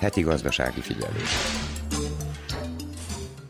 Heti gazdasági figyelés.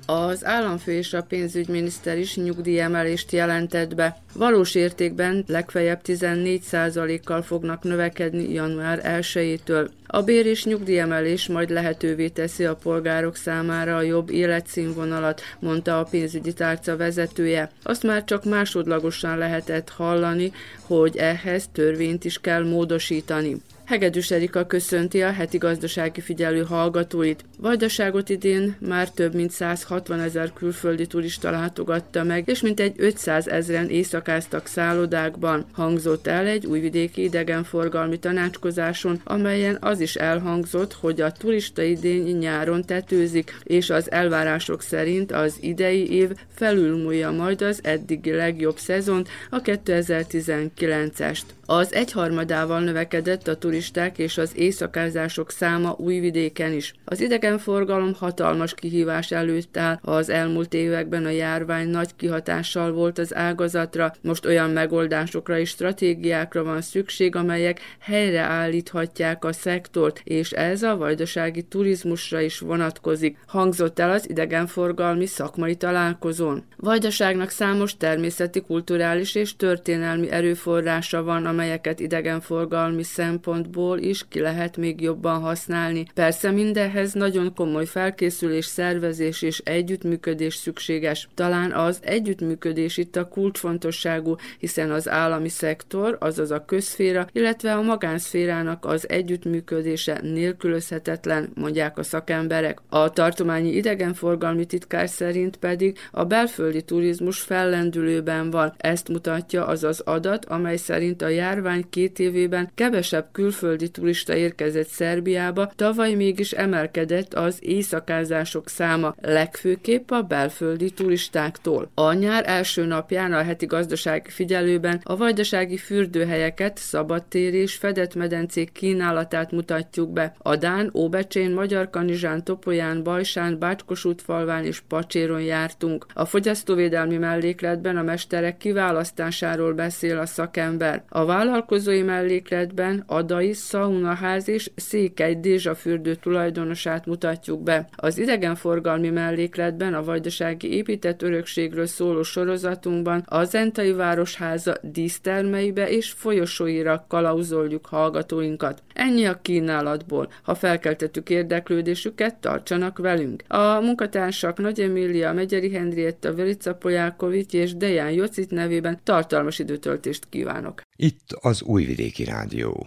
Az államfő és a pénzügyminiszter is nyugdíjemelést jelentett be. Valós értékben legfeljebb 14%-kal fognak növekedni január 1-től. A bér és nyugdíjemelés majd lehetővé teszi a polgárok számára a jobb életszínvonalat, mondta a pénzügyi tárca vezetője. Azt már csak másodlagosan lehetett hallani, hogy ehhez törvényt is kell módosítani. Hegedűs Erika köszönti a heti gazdasági figyelő hallgatóit. Vajdaságot idén már több mint 160 ezer külföldi turista látogatta meg, és mintegy 500 ezeren éjszakáztak szállodákban. Hangzott el egy újvidéki idegenforgalmi tanácskozáson, amelyen az is elhangzott, hogy a turista idén nyáron tetőzik, és az elvárások szerint az idei év felülmúlja majd az eddigi legjobb szezont, a 2019-est. Az egyharmadával növekedett a turisták és az éjszakázások száma újvidéken is. Az idegenforgalom hatalmas kihívás előtt áll, az elmúlt években a járvány nagy kihatással volt az ágazatra, most olyan megoldásokra és stratégiákra van szükség, amelyek helyreállíthatják a szektort, és ez a vajdasági turizmusra is vonatkozik, hangzott el az idegenforgalmi szakmai találkozón. Vajdaságnak számos természeti, kulturális és történelmi erőforrása van, amelyeket idegenforgalmi szempontból is ki lehet még jobban használni. Persze mindenhez nagyon komoly felkészülés, szervezés és együttműködés szükséges. Talán az együttműködés itt a kulcsfontosságú, hiszen az állami szektor, azaz a közszféra, illetve a magánszférának az együttműködése nélkülözhetetlen, mondják a szakemberek. A tartományi idegenforgalmi titkár szerint pedig a belföldi turizmus fellendülőben van. Ezt mutatja az az adat, amely szerint a jár járvány két évében kevesebb külföldi turista érkezett Szerbiába, tavaly mégis emelkedett az éjszakázások száma, legfőképp a belföldi turistáktól. A nyár első napján a heti gazdasági figyelőben a vajdasági fürdőhelyeket, szabadtér és fedett medencék kínálatát mutatjuk be. A Dán, Óbecsén, Magyar Kanizsán, Topolyán, Bajsán, Bácskosútfalván és Pacséron jártunk. A fogyasztóvédelmi mellékletben a mesterek kiválasztásáról beszél a szakember. A vállalkozói mellékletben Adai szaunaház és Székely Dézsafürdő tulajdonosát mutatjuk be. Az idegenforgalmi mellékletben a vajdasági épített örökségről szóló sorozatunkban a Zentai Városháza dísztermeibe és folyosóira kalauzoljuk hallgatóinkat. Ennyi a kínálatból. Ha felkeltettük érdeklődésüket, tartsanak velünk. A munkatársak Nagy Emília, Megyeri Henrietta, Velica Polyákovics és Deján Jocit nevében tartalmas időtöltést kívánok. Itt az Újvidéki Rádió.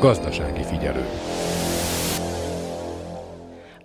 Gazdasági figyelő.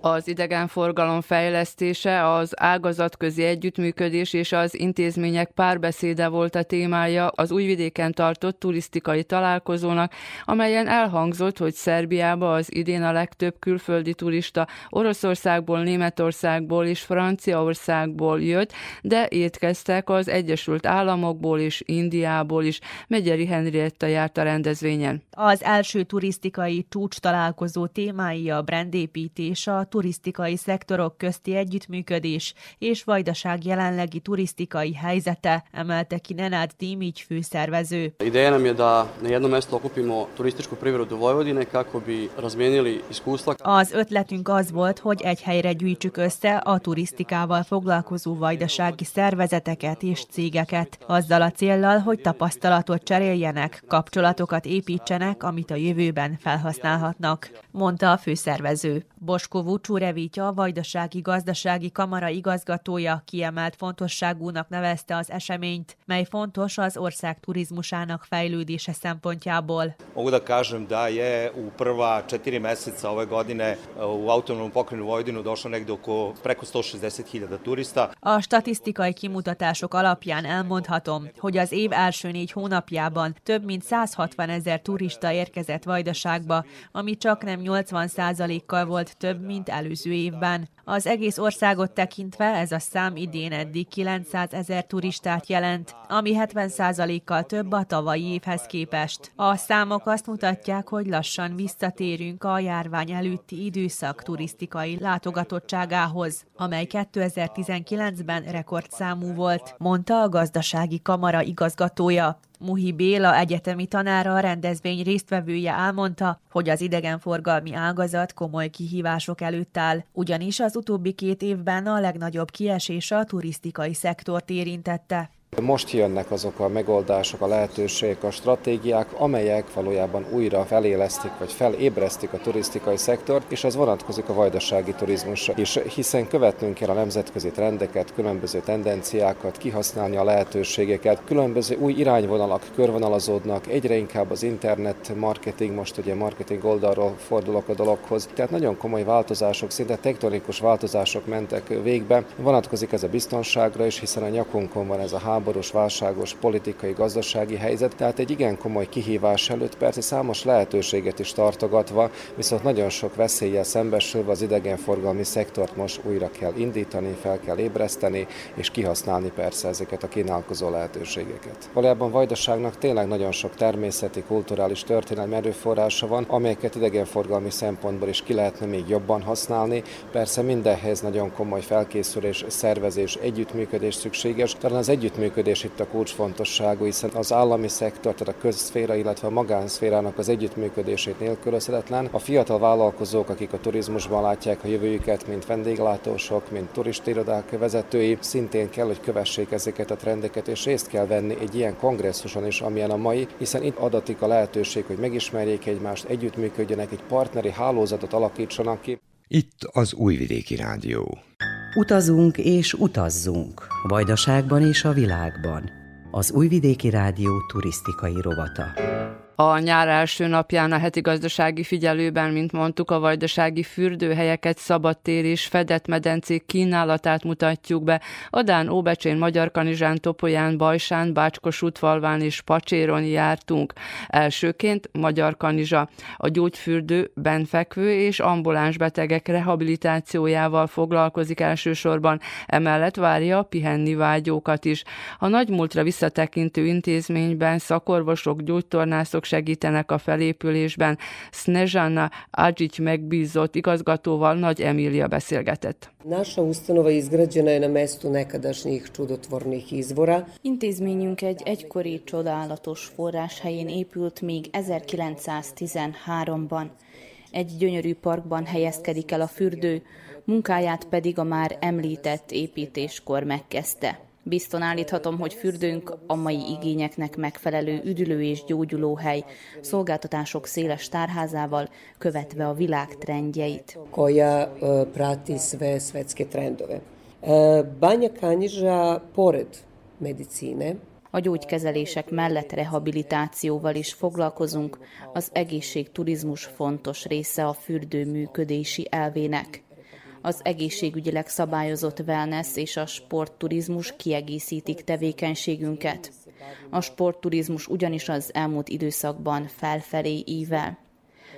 Az idegenforgalom fejlesztése, az ágazatközi együttműködés és az intézmények párbeszéde volt a témája az újvidéken tartott turisztikai találkozónak, amelyen elhangzott, hogy Szerbiába az idén a legtöbb külföldi turista Oroszországból, Németországból és Franciaországból jött, de étkeztek az Egyesült Államokból és Indiából is. Megyeri Henrietta járt a rendezvényen. Az első turisztikai csúcs találkozó témái a brandépítés, a turisztikai szektorok közti együttműködés és Vajdaság jelenlegi turisztikai helyzete, emelte ki Nenad Dimić főszervező. Ideja nam je da na jedno mesto okupimo turističku privredu Vojvodine kako bi razmijenili iskustva. Az ötletünk az volt, hogy egy helyre gyűjtsük össze a turisztikával foglalkozó vajdasági szervezeteket és cégeket, azzal a céllal, hogy tapasztalatot cseréljenek, kapcsolatokat építsenek, amit a jövőben felhasználhatnak, mondta a főszervező. Boskó Vucsú Revítja, a Vajdasági Gazdasági Kamara igazgatója kiemelt fontosságúnak nevezte az eseményt, mely fontos az ország turizmusának fejlődése szempontjából. Mogu da kažem da je u prva četiri meseca ove godine u autonomnom pokrenu Vojvodinu došlo negde oko preko 160.000 turista. A statisztikai kimutatások alapján elmondhatom, hogy az év első négy hónapjában több mint 160 ezer turista érkezett Vajdaságba, ami csak nem 80 kal volt több, mint előző évben. Az egész országot tekintve ez a szám idén eddig 900 ezer turistát jelent, ami 70%-kal több a tavalyi évhez képest. A számok azt mutatják, hogy lassan visszatérünk a járvány előtti időszak turisztikai látogatottságához, amely 2019-ben rekordszámú volt, mondta a gazdasági kamara igazgatója. Muhi Béla egyetemi tanára a rendezvény résztvevője elmondta, hogy az idegenforgalmi ágazat komoly kihívások előtt áll, ugyanis az utóbbi két évben a legnagyobb kiesés a turisztikai szektort érintette. Most jönnek azok a megoldások, a lehetőségek, a stratégiák, amelyek valójában újra felélesztik vagy felébresztik a turisztikai szektort, és az vonatkozik a vajdasági turizmusra is, hiszen követnünk kell a nemzetközi trendeket, különböző tendenciákat, kihasználni a lehetőségeket, különböző új irányvonalak körvonalazódnak, egyre inkább az internet marketing, most ugye marketing oldalról fordulok a dologhoz, tehát nagyon komoly változások, szinte tektonikus változások mentek végbe. Vonatkozik ez a biztonságra is, hiszen a nyakunkon van ez a háború, háborús, válságos politikai, gazdasági helyzet, tehát egy igen komoly kihívás előtt, persze számos lehetőséget is tartogatva, viszont nagyon sok veszéllyel szembesülve az idegenforgalmi szektort most újra kell indítani, fel kell ébreszteni, és kihasználni persze ezeket a kínálkozó lehetőségeket. Valójában Vajdaságnak tényleg nagyon sok természeti, kulturális, történelmi erőforrása van, amelyeket idegenforgalmi szempontból is ki lehetne még jobban használni. Persze mindenhez nagyon komoly felkészülés, szervezés, együttműködés szükséges. Talán az együttműködés együttműködés itt a kulcsfontosságú, hiszen az állami szektor, tehát a közszféra, illetve a magánszférának az együttműködését nélkülözhetetlen. A fiatal vállalkozók, akik a turizmusban látják a jövőjüket, mint vendéglátósok, mint turistirodák vezetői, szintén kell, hogy kövessék ezeket a trendeket, és részt kell venni egy ilyen kongresszuson is, amilyen a mai, hiszen itt adatik a lehetőség, hogy megismerjék egymást, együttműködjenek, egy partneri hálózatot alakítsanak ki. Itt az Újvidéki Rádió. Utazunk és utazzunk, Vajdaságban és a világban. Az Újvidéki Rádió turisztikai rovata. A nyár első napján a heti gazdasági figyelőben, mint mondtuk, a vajdasági fürdőhelyeket, szabadtér és fedett medencék kínálatát mutatjuk be. Adán, Óbecsén, Magyar Kanizsán, Topolyán, Bajsán, Bácskos útvalván és Pacséron jártunk. Elsőként Magyar Kanizsa. A gyógyfürdő benfekvő és ambuláns betegek rehabilitációjával foglalkozik elsősorban, emellett várja a pihenni vágyókat is. A nagymúltra visszatekintő intézményben szakorvosok, gyógytornászok, segítenek a felépülésben. Snezsana Adžić megbízott igazgatóval Nagy Emília beszélgetett. Naša ustanova izgrađena je na mestu nekadašnjih čudotvornih izvora. Intézményünk egy egykori csodálatos forrás helyén épült még 1913-ban. Egy gyönyörű parkban helyezkedik el a fürdő, munkáját pedig a már említett építéskor megkezdte. Bizton állíthatom, hogy fürdőnk a mai igényeknek megfelelő üdülő és gyógyulóhely, szolgáltatások széles tárházával, követve a világ trendjeit. Koja prati sve svetske trendove. Banja Kanjiža, pored medicine, a gyógykezelések mellett rehabilitációval is foglalkozunk, az egészségturizmus fontos része a fürdő működési elvének. Az egészségügyileg szabályozott wellness és a sportturizmus kiegészítik tevékenységünket. A sportturizmus ugyanis az elmúlt időszakban felfelé ível.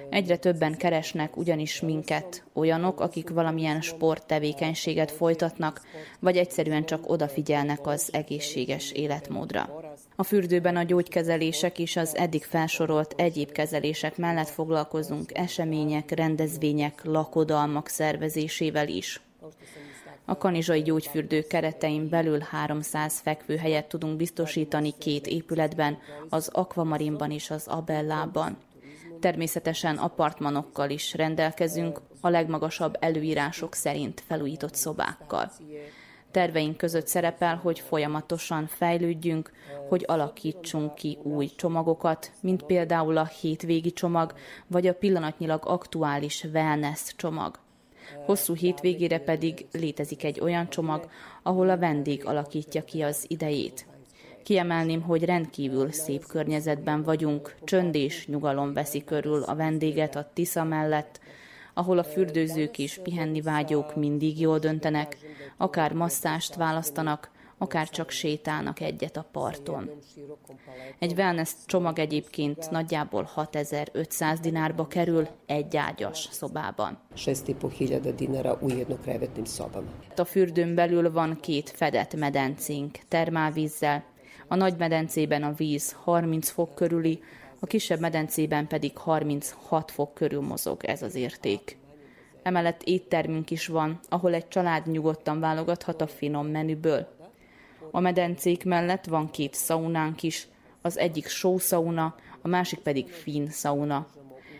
Egyre többen keresnek ugyanis minket, olyanok, akik valamilyen sporttevékenységet folytatnak, vagy egyszerűen csak odafigyelnek az egészséges életmódra. A fürdőben a gyógykezelések és az eddig felsorolt egyéb kezelések mellett foglalkozunk események, rendezvények, lakodalmak szervezésével is. A kanizsai gyógyfürdő keretein belül 300 fekvőhelyet tudunk biztosítani két épületben, az Aquamarinban és az Abellában. Természetesen apartmanokkal is rendelkezünk, a legmagasabb előírások szerint felújított szobákkal. Terveink között szerepel, hogy folyamatosan fejlődjünk, hogy alakítsunk ki új csomagokat, mint például a hétvégi csomag, vagy a pillanatnyilag aktuális wellness csomag. Hosszú hétvégére pedig létezik egy olyan csomag, ahol a vendég alakítja ki az idejét. Kiemelném, hogy rendkívül szép környezetben vagyunk, csönd és nyugalom veszi körül a vendéget a Tisza mellett, ahol a fürdőzők és pihenni vágyók mindig jól döntenek, akár masszást választanak, akár csak sétálnak egyet a parton. Egy wellness csomag egyébként nagyjából 6500 dinárba kerül egy ágyas szobában. 6500 dinara u jednokrevetnim szobama. A fürdőn belül van két fedett medencénk termálvízzel, a nagy medencében a víz 30 fok körüli, a kisebb medencében pedig 36 fok körül mozog ez az érték. Emellett éttermünk is van, ahol egy család nyugodtan válogathat a finom menüből. A medencék mellett van két szaunánk is, az egyik sószauna, a másik pedig fin szauna.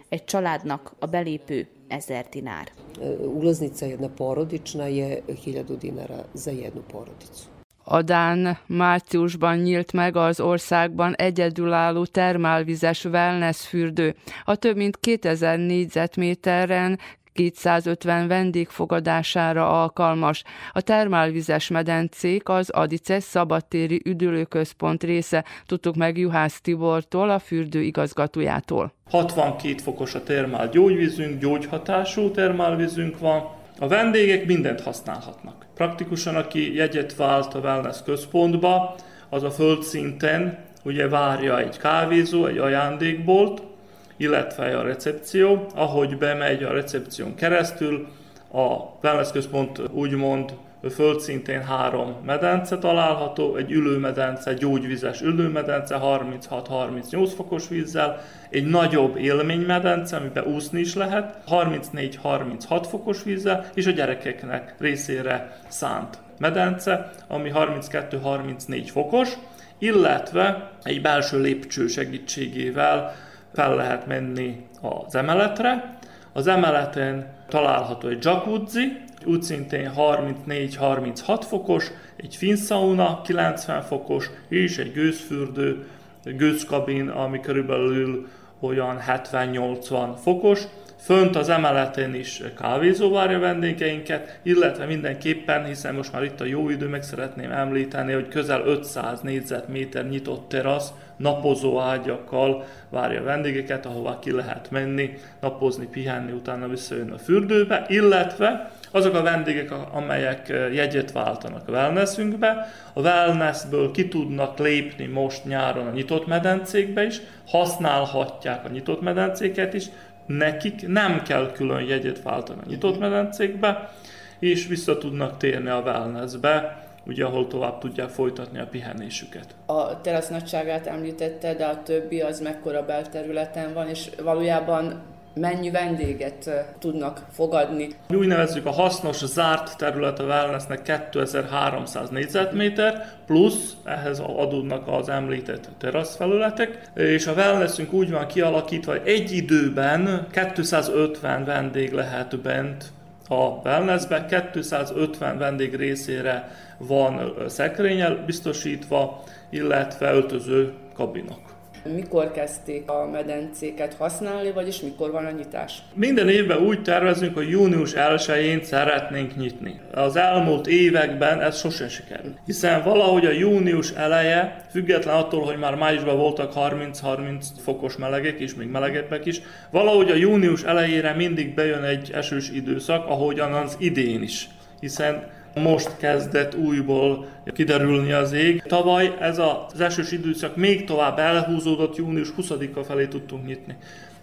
Egy családnak a belépő 1000 dinár. Ulaznica jedna porodična je 1000 dinara za jednu porodicu. Adán márciusban nyílt meg az országban egyedülálló termálvizes wellness fürdő. A több mint 2000 négyzetméteren 250 vendég fogadására alkalmas. A termálvizes medencék az Adice szabadtéri üdülőközpont része, tudtuk meg Juhász Tibortól, a fürdő igazgatójától. 62 fokos a termál gyógyvízünk, gyógyhatású termálvízünk van, a vendégek mindent használhatnak. Praktikusan, aki jegyet vált a wellness központba, az a földszinten ugye várja egy kávézó, egy ajándékbolt, illetve a recepció. Ahogy bemegy a recepción keresztül, a wellness központ úgymond földszintén három medence található, egy ülőmedence, gyógyvizes ülőmedence 36-38 fokos vízzel, egy nagyobb élménymedence, amiben úszni is lehet, 34-36 fokos vízzel, és a gyerekeknek részére szánt medence, ami 32-34 fokos, illetve egy belső lépcső segítségével fel lehet menni az emeletre. Az emeleten található egy jacuzzi, úgy szintén 34-36 fokos, egy finszauna 90 fokos, és egy gőzfürdő, gőzkabin, ami körülbelül olyan 70-80 fokos. Fönt az emeleten is kávézó várja vendégeinket, illetve mindenképpen, hiszen most már itt a jó idő, meg szeretném említeni, hogy közel 500 négyzetméter nyitott terasz, napozó ágyakkal várja vendégeket, ahová ki lehet menni, napozni, pihenni, utána visszajönni a fürdőbe, illetve azok a vendégek, amelyek jegyet váltanak a wellnessünkbe, a wellnessből ki tudnak lépni most nyáron a nyitott medencékbe is, használhatják a nyitott medencéket is, nekik nem kell külön jegyet váltani a nyitott medencékbe, és vissza tudnak térni a wellnessbe, ugye, ahol tovább tudják folytatni a pihenésüket. A terasz nagyságát említette, de a többi az mekkora belterületen van, és valójában mennyi vendéget tudnak fogadni. Mi úgy nevezzük a hasznos, zárt terület a wellnessnek 2300 négyzetméter, plusz ehhez adódnak az említett teraszfelületek, és a wellnessünk úgy van kialakítva, hogy egy időben 250 vendég lehet bent a wellnessbe, 250 vendég részére van szekrényel biztosítva, illetve öltöző kabinok mikor kezdték a medencéket használni, vagyis mikor van a nyitás? Minden évben úgy tervezünk, hogy június 1-én szeretnénk nyitni. Az elmúlt években ez sosem sikerült. Hiszen valahogy a június eleje, független attól, hogy már májusban voltak 30-30 fokos melegek és még melegebbek is, valahogy a június elejére mindig bejön egy esős időszak, ahogyan az idén is. Hiszen most kezdett újból kiderülni az ég. Tavaly ez az esős időszak még tovább elhúzódott, június 20-a felé tudtunk nyitni.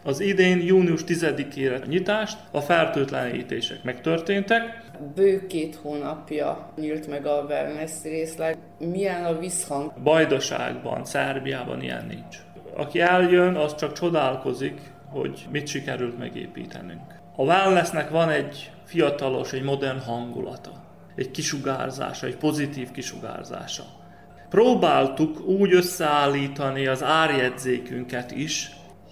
Az idén június 10-ére nyitást, a fertőtlenítések megtörténtek. Bő két hónapja nyílt meg a wellness részleg. Milyen a visszhang? Bajdaságban, Szerbiában ilyen nincs. Aki eljön, az csak csodálkozik, hogy mit sikerült megépítenünk. A wellnessnek van egy fiatalos, egy modern hangulata egy kisugárzása, egy pozitív kisugárzása. Próbáltuk úgy összeállítani az árjegyzékünket is,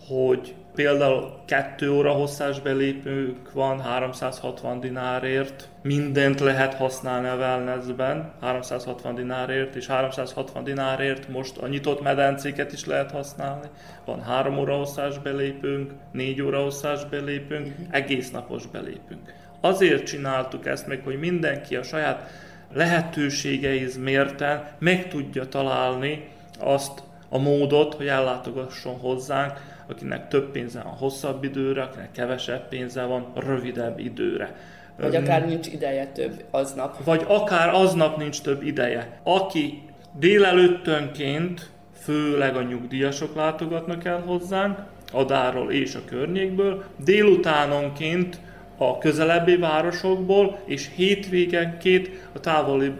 hogy például 2 óra hosszás belépők van 360 dinárért, mindent lehet használni a wellnessben 360 dinárért, és 360 dinárért most a nyitott medencéket is lehet használni. Van 3 óra hosszás belépőnk, 4 óra hosszás belépőnk, egész napos belépünk. Azért csináltuk ezt meg, hogy mindenki a saját lehetőségeiz mérten meg tudja találni azt a módot, hogy ellátogasson hozzánk, akinek több pénze van hosszabb időre, akinek kevesebb pénze van rövidebb időre. Vagy akár nincs ideje több aznap. Vagy akár aznap nincs több ideje. Aki délelőttönként, főleg a nyugdíjasok látogatnak el hozzánk, Adáról és a környékből, délutánonként a közelebbi városokból, és hétvégenként a távoli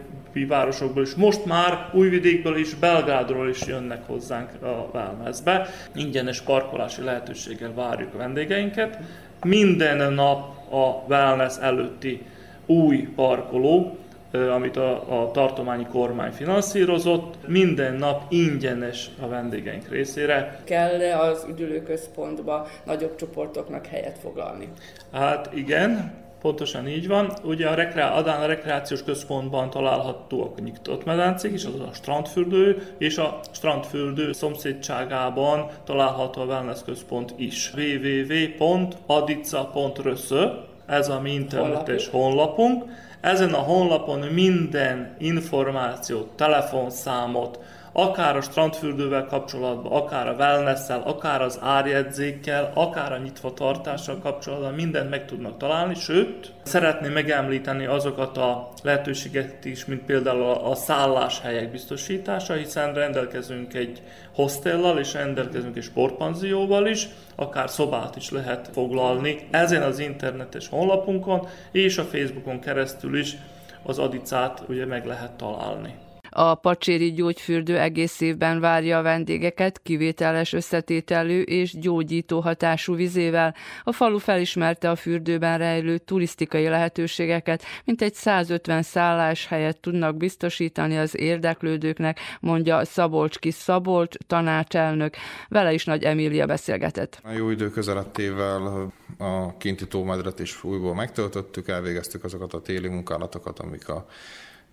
városokból is. Most már Újvidékből és Belgrádról is jönnek hozzánk a wellnessbe. Ingyenes parkolási lehetőséggel várjuk a vendégeinket. Minden nap a wellness előtti új parkoló, amit a, a tartományi kormány finanszírozott, minden nap ingyenes a vendégeink részére. Kell az üdülőközpontba nagyobb csoportoknak helyet foglalni? Hát igen, Pontosan így van. Ugye a rekreá- Adán a rekreációs központban találhatóak a nyitott medencék is, az a strandfürdő, és a strandfürdő szomszédságában található a wellness központ is. www.adica.röszö, ez a mi internetes honlapunk. Ezen a honlapon minden információt, telefonszámot, akár a strandfürdővel kapcsolatban, akár a wellness akár az árjegyzékkel, akár a nyitva tartással kapcsolatban mindent meg tudnak találni, sőt, szeretném megemlíteni azokat a lehetőséget is, mint például a szálláshelyek biztosítása, hiszen rendelkezünk egy hostellal és rendelkezünk egy sportpanzióval is, akár szobát is lehet foglalni ezen az internetes honlapunkon, és a Facebookon keresztül is az adicát ugye meg lehet találni. A pacséri gyógyfürdő egész évben várja a vendégeket kivételes összetételű és gyógyító hatású vizével. A falu felismerte a fürdőben rejlő turisztikai lehetőségeket, mint egy 150 szállás helyet tudnak biztosítani az érdeklődőknek, mondja Szabolcski Szabolcs tanácselnök. Vele is Nagy Emília beszélgetett. A jó idő közelettével a kinti tómedret is újból megtöltöttük, elvégeztük azokat a téli munkálatokat, amik a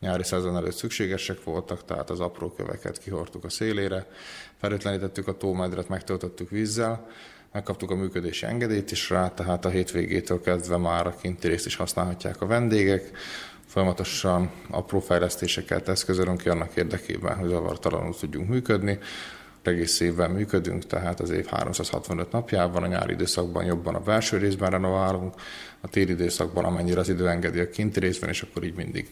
nyári szezon előtt szükségesek voltak, tehát az apró köveket kihortuk a szélére, felőtlenítettük a tómedret, megtöltöttük vízzel, megkaptuk a működési engedélyt is rá, tehát a hétvégétől kezdve már a kinti részt is használhatják a vendégek. Folyamatosan apró fejlesztéseket eszközölünk ki annak érdekében, hogy zavartalanul tudjunk működni. Egész évben működünk, tehát az év 365 napjában, a nyári időszakban jobban a belső részben renoválunk, a téli időszakban amennyire az idő engedi a kinti részben, és akkor így mindig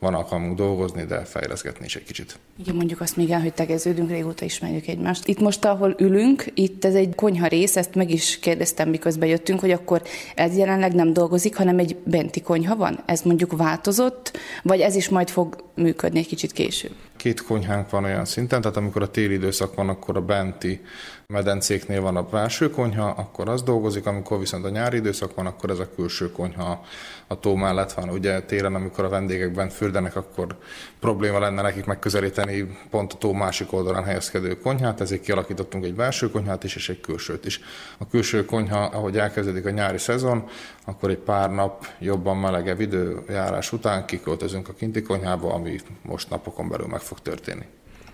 van alkalmunk dolgozni, de fejleszgetni is egy kicsit. Igen, mondjuk azt még el, hogy tegeződünk, régóta ismerjük egymást. Itt most, ahol ülünk, itt ez egy konyha rész, ezt meg is kérdeztem, miközben jöttünk, hogy akkor ez jelenleg nem dolgozik, hanem egy benti konyha van? Ez mondjuk változott, vagy ez is majd fog működni egy kicsit később? Két konyhánk van olyan szinten, tehát amikor a téli időszak van, akkor a benti medencéknél van a belső konyha, akkor az dolgozik, amikor viszont a nyári időszak van, akkor ez a külső konyha a tó mellett van. Ugye télen, amikor a vendégek bent fürdenek, akkor probléma lenne nekik megközelíteni pont a tó másik oldalán helyezkedő konyhát, ezért kialakítottunk egy belső konyhát is, és egy külsőt is. A külső konyha, ahogy elkezdődik a nyári szezon, akkor egy pár nap jobban melegebb időjárás után kiköltözünk a kinti konyhába, ami most napokon belül meg fog történni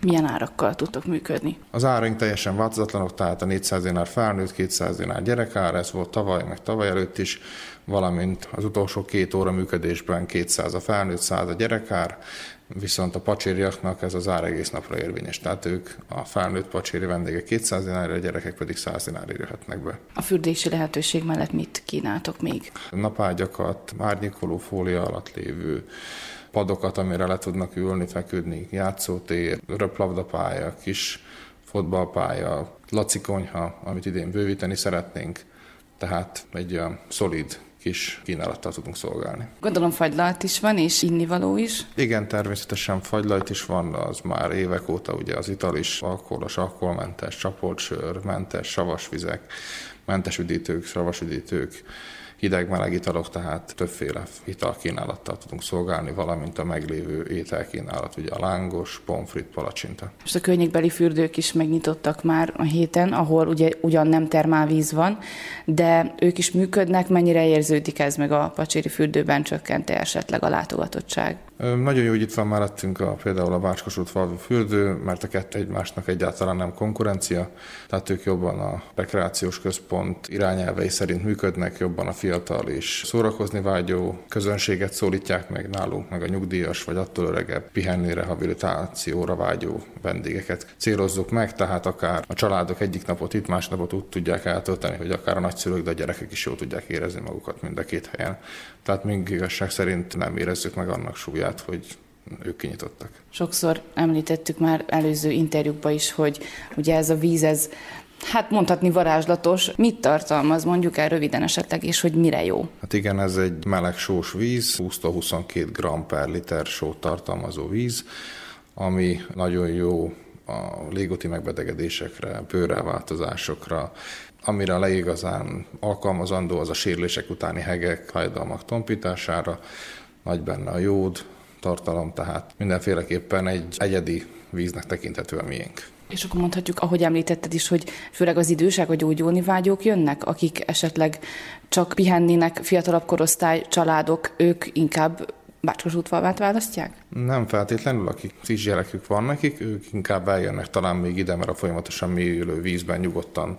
milyen árakkal tudtok működni? Az áraink teljesen változatlanok, tehát a 400 dinár felnőtt, 200 dinár gyerekár, ez volt tavaly, meg tavaly előtt is, valamint az utolsó két óra működésben 200 a felnőtt, 100 a gyerekár, viszont a pacsériaknak ez az ár egész napra érvényes. Tehát ők a felnőtt pacséri vendégek 200 dinárra, a gyerekek pedig 100 dinárra jöhetnek be. A fürdési lehetőség mellett mit kínáltok még? Napágyakat, árnyékoló fólia alatt lévő padokat, amire le tudnak ülni, feküdni, játszótér, röplabdapálya, kis fotballpálya, lacikonyha, amit idén bővíteni szeretnénk, tehát egy olyan szolid kis kínálattal tudunk szolgálni. Gondolom fagylalt is van, és innivaló is? Igen, természetesen fagylalt is van, az már évek óta ugye az ital is, alkoholos, alkoholmentes, csapoltsör, mentes, savas vizek, mentes üdítők, savas üdítők, hideg-meleg italok, tehát többféle italkínálattal tudunk szolgálni, valamint a meglévő ételkínálat, ugye a lángos, pomfrit, palacsinta. Most a környékbeli fürdők is megnyitottak már a héten, ahol ugye ugyan nem termálvíz van, de ők is működnek, mennyire érződik ez meg a pacséri fürdőben, csökkente esetleg a látogatottság? Nagyon jó, hogy itt van mellettünk a, például a Bácskosút falvi fürdő, mert a kettő egymásnak egyáltalán nem konkurencia, tehát ők jobban a rekreációs központ irányelvei szerint működnek, jobban a fiatal és szórakozni vágyó közönséget szólítják meg nálunk, meg a nyugdíjas vagy attól öregebb pihenni rehabilitációra vágyó vendégeket célozzuk meg, tehát akár a családok egyik napot itt, más napot úgy tudják eltölteni, hogy akár a nagyszülők, de a gyerekek is jól tudják érezni magukat mind a két helyen. Tehát még igazság szerint nem érezzük meg annak súlyát, hogy ők kinyitottak. Sokszor említettük már előző interjúkban is, hogy ugye ez a víz, ez Hát mondhatni varázslatos. Mit tartalmaz, mondjuk el röviden esetleg, és hogy mire jó? Hát igen, ez egy meleg sós víz, 20-22 g per liter sót tartalmazó víz, ami nagyon jó a légúti megbetegedésekre, bőrráváltozásokra, amire a legigazán alkalmazandó az a sérülések utáni hegek, hajdalmak tompítására, nagy benne a jód tartalom, tehát mindenféleképpen egy egyedi víznek tekinthető a miénk. És akkor mondhatjuk, ahogy említetted is, hogy főleg az idősek, a gyógyulni vágyók jönnek, akik esetleg csak pihennének, fiatalabb korosztály, családok, ők inkább Bácskos útvalvát választják? Nem feltétlenül, akik kisgyerekük van nekik, ők inkább eljönnek talán még ide, mert a folyamatosan mélyülő vízben nyugodtan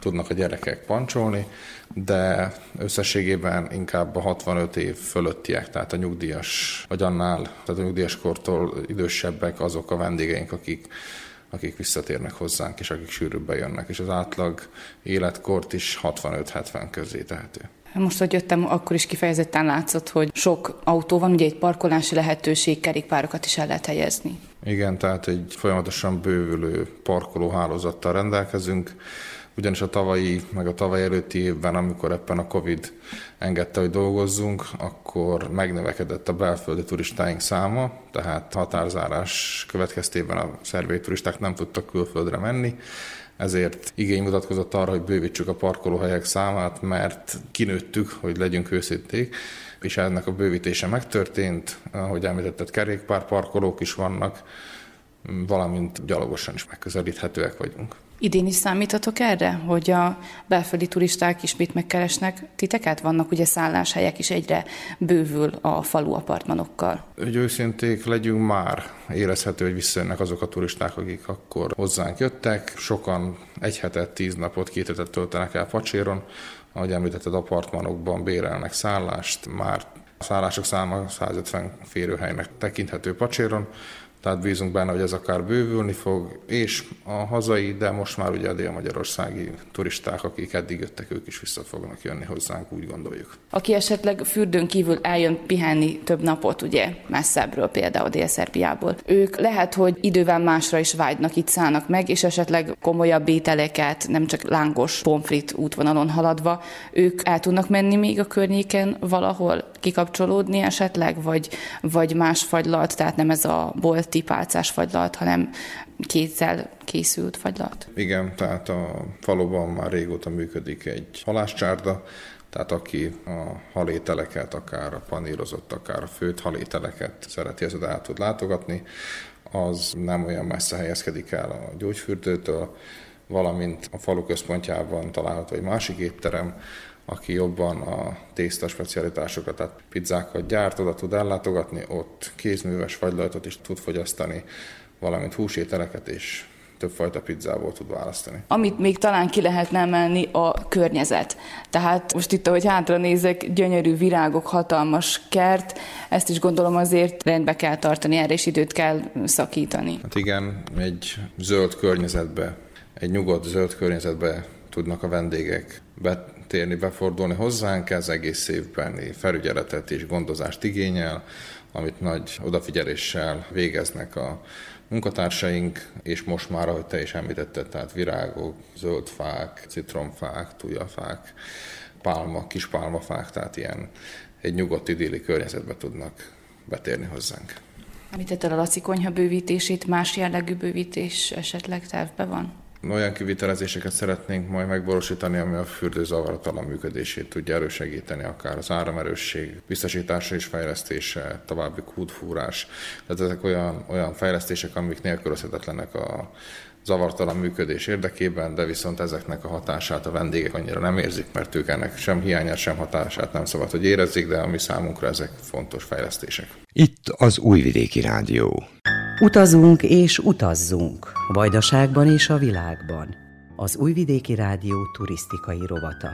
tudnak a gyerekek pancsolni, de összességében inkább a 65 év fölöttiek, tehát a nyugdíjas, vagy annál, tehát a nyugdíjas kortól idősebbek azok a vendégeink, akik akik visszatérnek hozzánk, és akik sűrűbben jönnek, és az átlag életkort is 65-70 közé tehető. Most, hogy jöttem, akkor is kifejezetten látszott, hogy sok autó van, ugye egy parkolási lehetőség, kerékpárokat is el lehet helyezni. Igen, tehát egy folyamatosan bővülő parkolóhálózattal rendelkezünk ugyanis a tavalyi, meg a tavaly előtti évben, amikor ebben a Covid engedte, hogy dolgozzunk, akkor megnövekedett a belföldi turistáink száma, tehát határzárás következtében a szervei turisták nem tudtak külföldre menni, ezért igény mutatkozott arra, hogy bővítsük a parkolóhelyek számát, mert kinőttük, hogy legyünk őszinték, és ennek a bővítése megtörtént, ahogy említetted, kerékpárparkolók is vannak, valamint gyalogosan is megközelíthetőek vagyunk. Idén is számítatok erre, hogy a belföldi turisták ismét megkeresnek titeket? Vannak ugye szálláshelyek is egyre bővül a falu apartmanokkal. Hogy őszinték legyünk már, érezhető, hogy visszajönnek azok a turisták, akik akkor hozzánk jöttek. Sokan egy hetet, tíz napot, két hetet töltenek el Pacséron. Ahogy említetted, apartmanokban bérelnek szállást, már a szállások száma 150 férőhelynek tekinthető Pacséron, tehát bízunk benne, hogy ez akár bővülni fog, és a hazai, de most már ugye a dél-magyarországi turisták, akik eddig jöttek, ők is vissza fognak jönni hozzánk, úgy gondoljuk. Aki esetleg fürdőn kívül eljön pihenni több napot, ugye messzebbről, például Dél-Szerbiából, ők lehet, hogy idővel másra is vágynak, itt szállnak meg, és esetleg komolyabb ételeket, nem csak lángos pomfrit útvonalon haladva, ők el tudnak menni még a környéken valahol, kikapcsolódni esetleg, vagy, vagy más fagylalt, tehát nem ez a bolti pálcás fagylalt, hanem kézzel készült fagylalt. Igen, tehát a faluban már régóta működik egy haláscsárda, tehát aki a halételeket, akár a panírozott, akár a főt halételeket szereti, oda el tud látogatni, az nem olyan messze helyezkedik el a gyógyfürdőtől, valamint a falu központjában található egy másik étterem, aki jobban a tészta specialitásokat, tehát pizzákat gyárt, oda tud ellátogatni, ott kézműves fagylajtot is tud fogyasztani, valamint húsételeket és többfajta pizzából tud választani. Amit még talán ki lehetne emelni, a környezet. Tehát most itt, ahogy hátra nézek, gyönyörű virágok, hatalmas kert, ezt is gondolom azért rendbe kell tartani, erre is időt kell szakítani. Hát igen, egy zöld környezetbe, egy nyugodt zöld környezetbe tudnak a vendégek betérni, befordulni hozzánk, ez egész évben felügyeletet és gondozást igényel, amit nagy odafigyeléssel végeznek a munkatársaink, és most már, ahogy te is említetted, tehát virágok, zöldfák, citromfák, tujafák, pálma, kis pálmafák, tehát ilyen egy nyugodt, idilli környezetbe tudnak betérni hozzánk. Említetted a Laci konyha bővítését, más jellegű bővítés esetleg tervben van? Olyan kivitelezéseket szeretnénk majd megvalósítani, ami a fürdő zavaratalan működését tudja elősegíteni, akár az áramerősség biztosítása és fejlesztése, további kútfúrás. Tehát ezek olyan, olyan fejlesztések, amik nélkülözhetetlenek a zavartalan működés érdekében, de viszont ezeknek a hatását a vendégek annyira nem érzik, mert ők ennek sem hiányát, sem hatását nem szabad, hogy érezzék, de ami számunkra ezek fontos fejlesztések. Itt az Újvidéki Rádió. Utazunk és utazzunk. Vajdaságban és a világban. Az Újvidéki Rádió turisztikai rovata.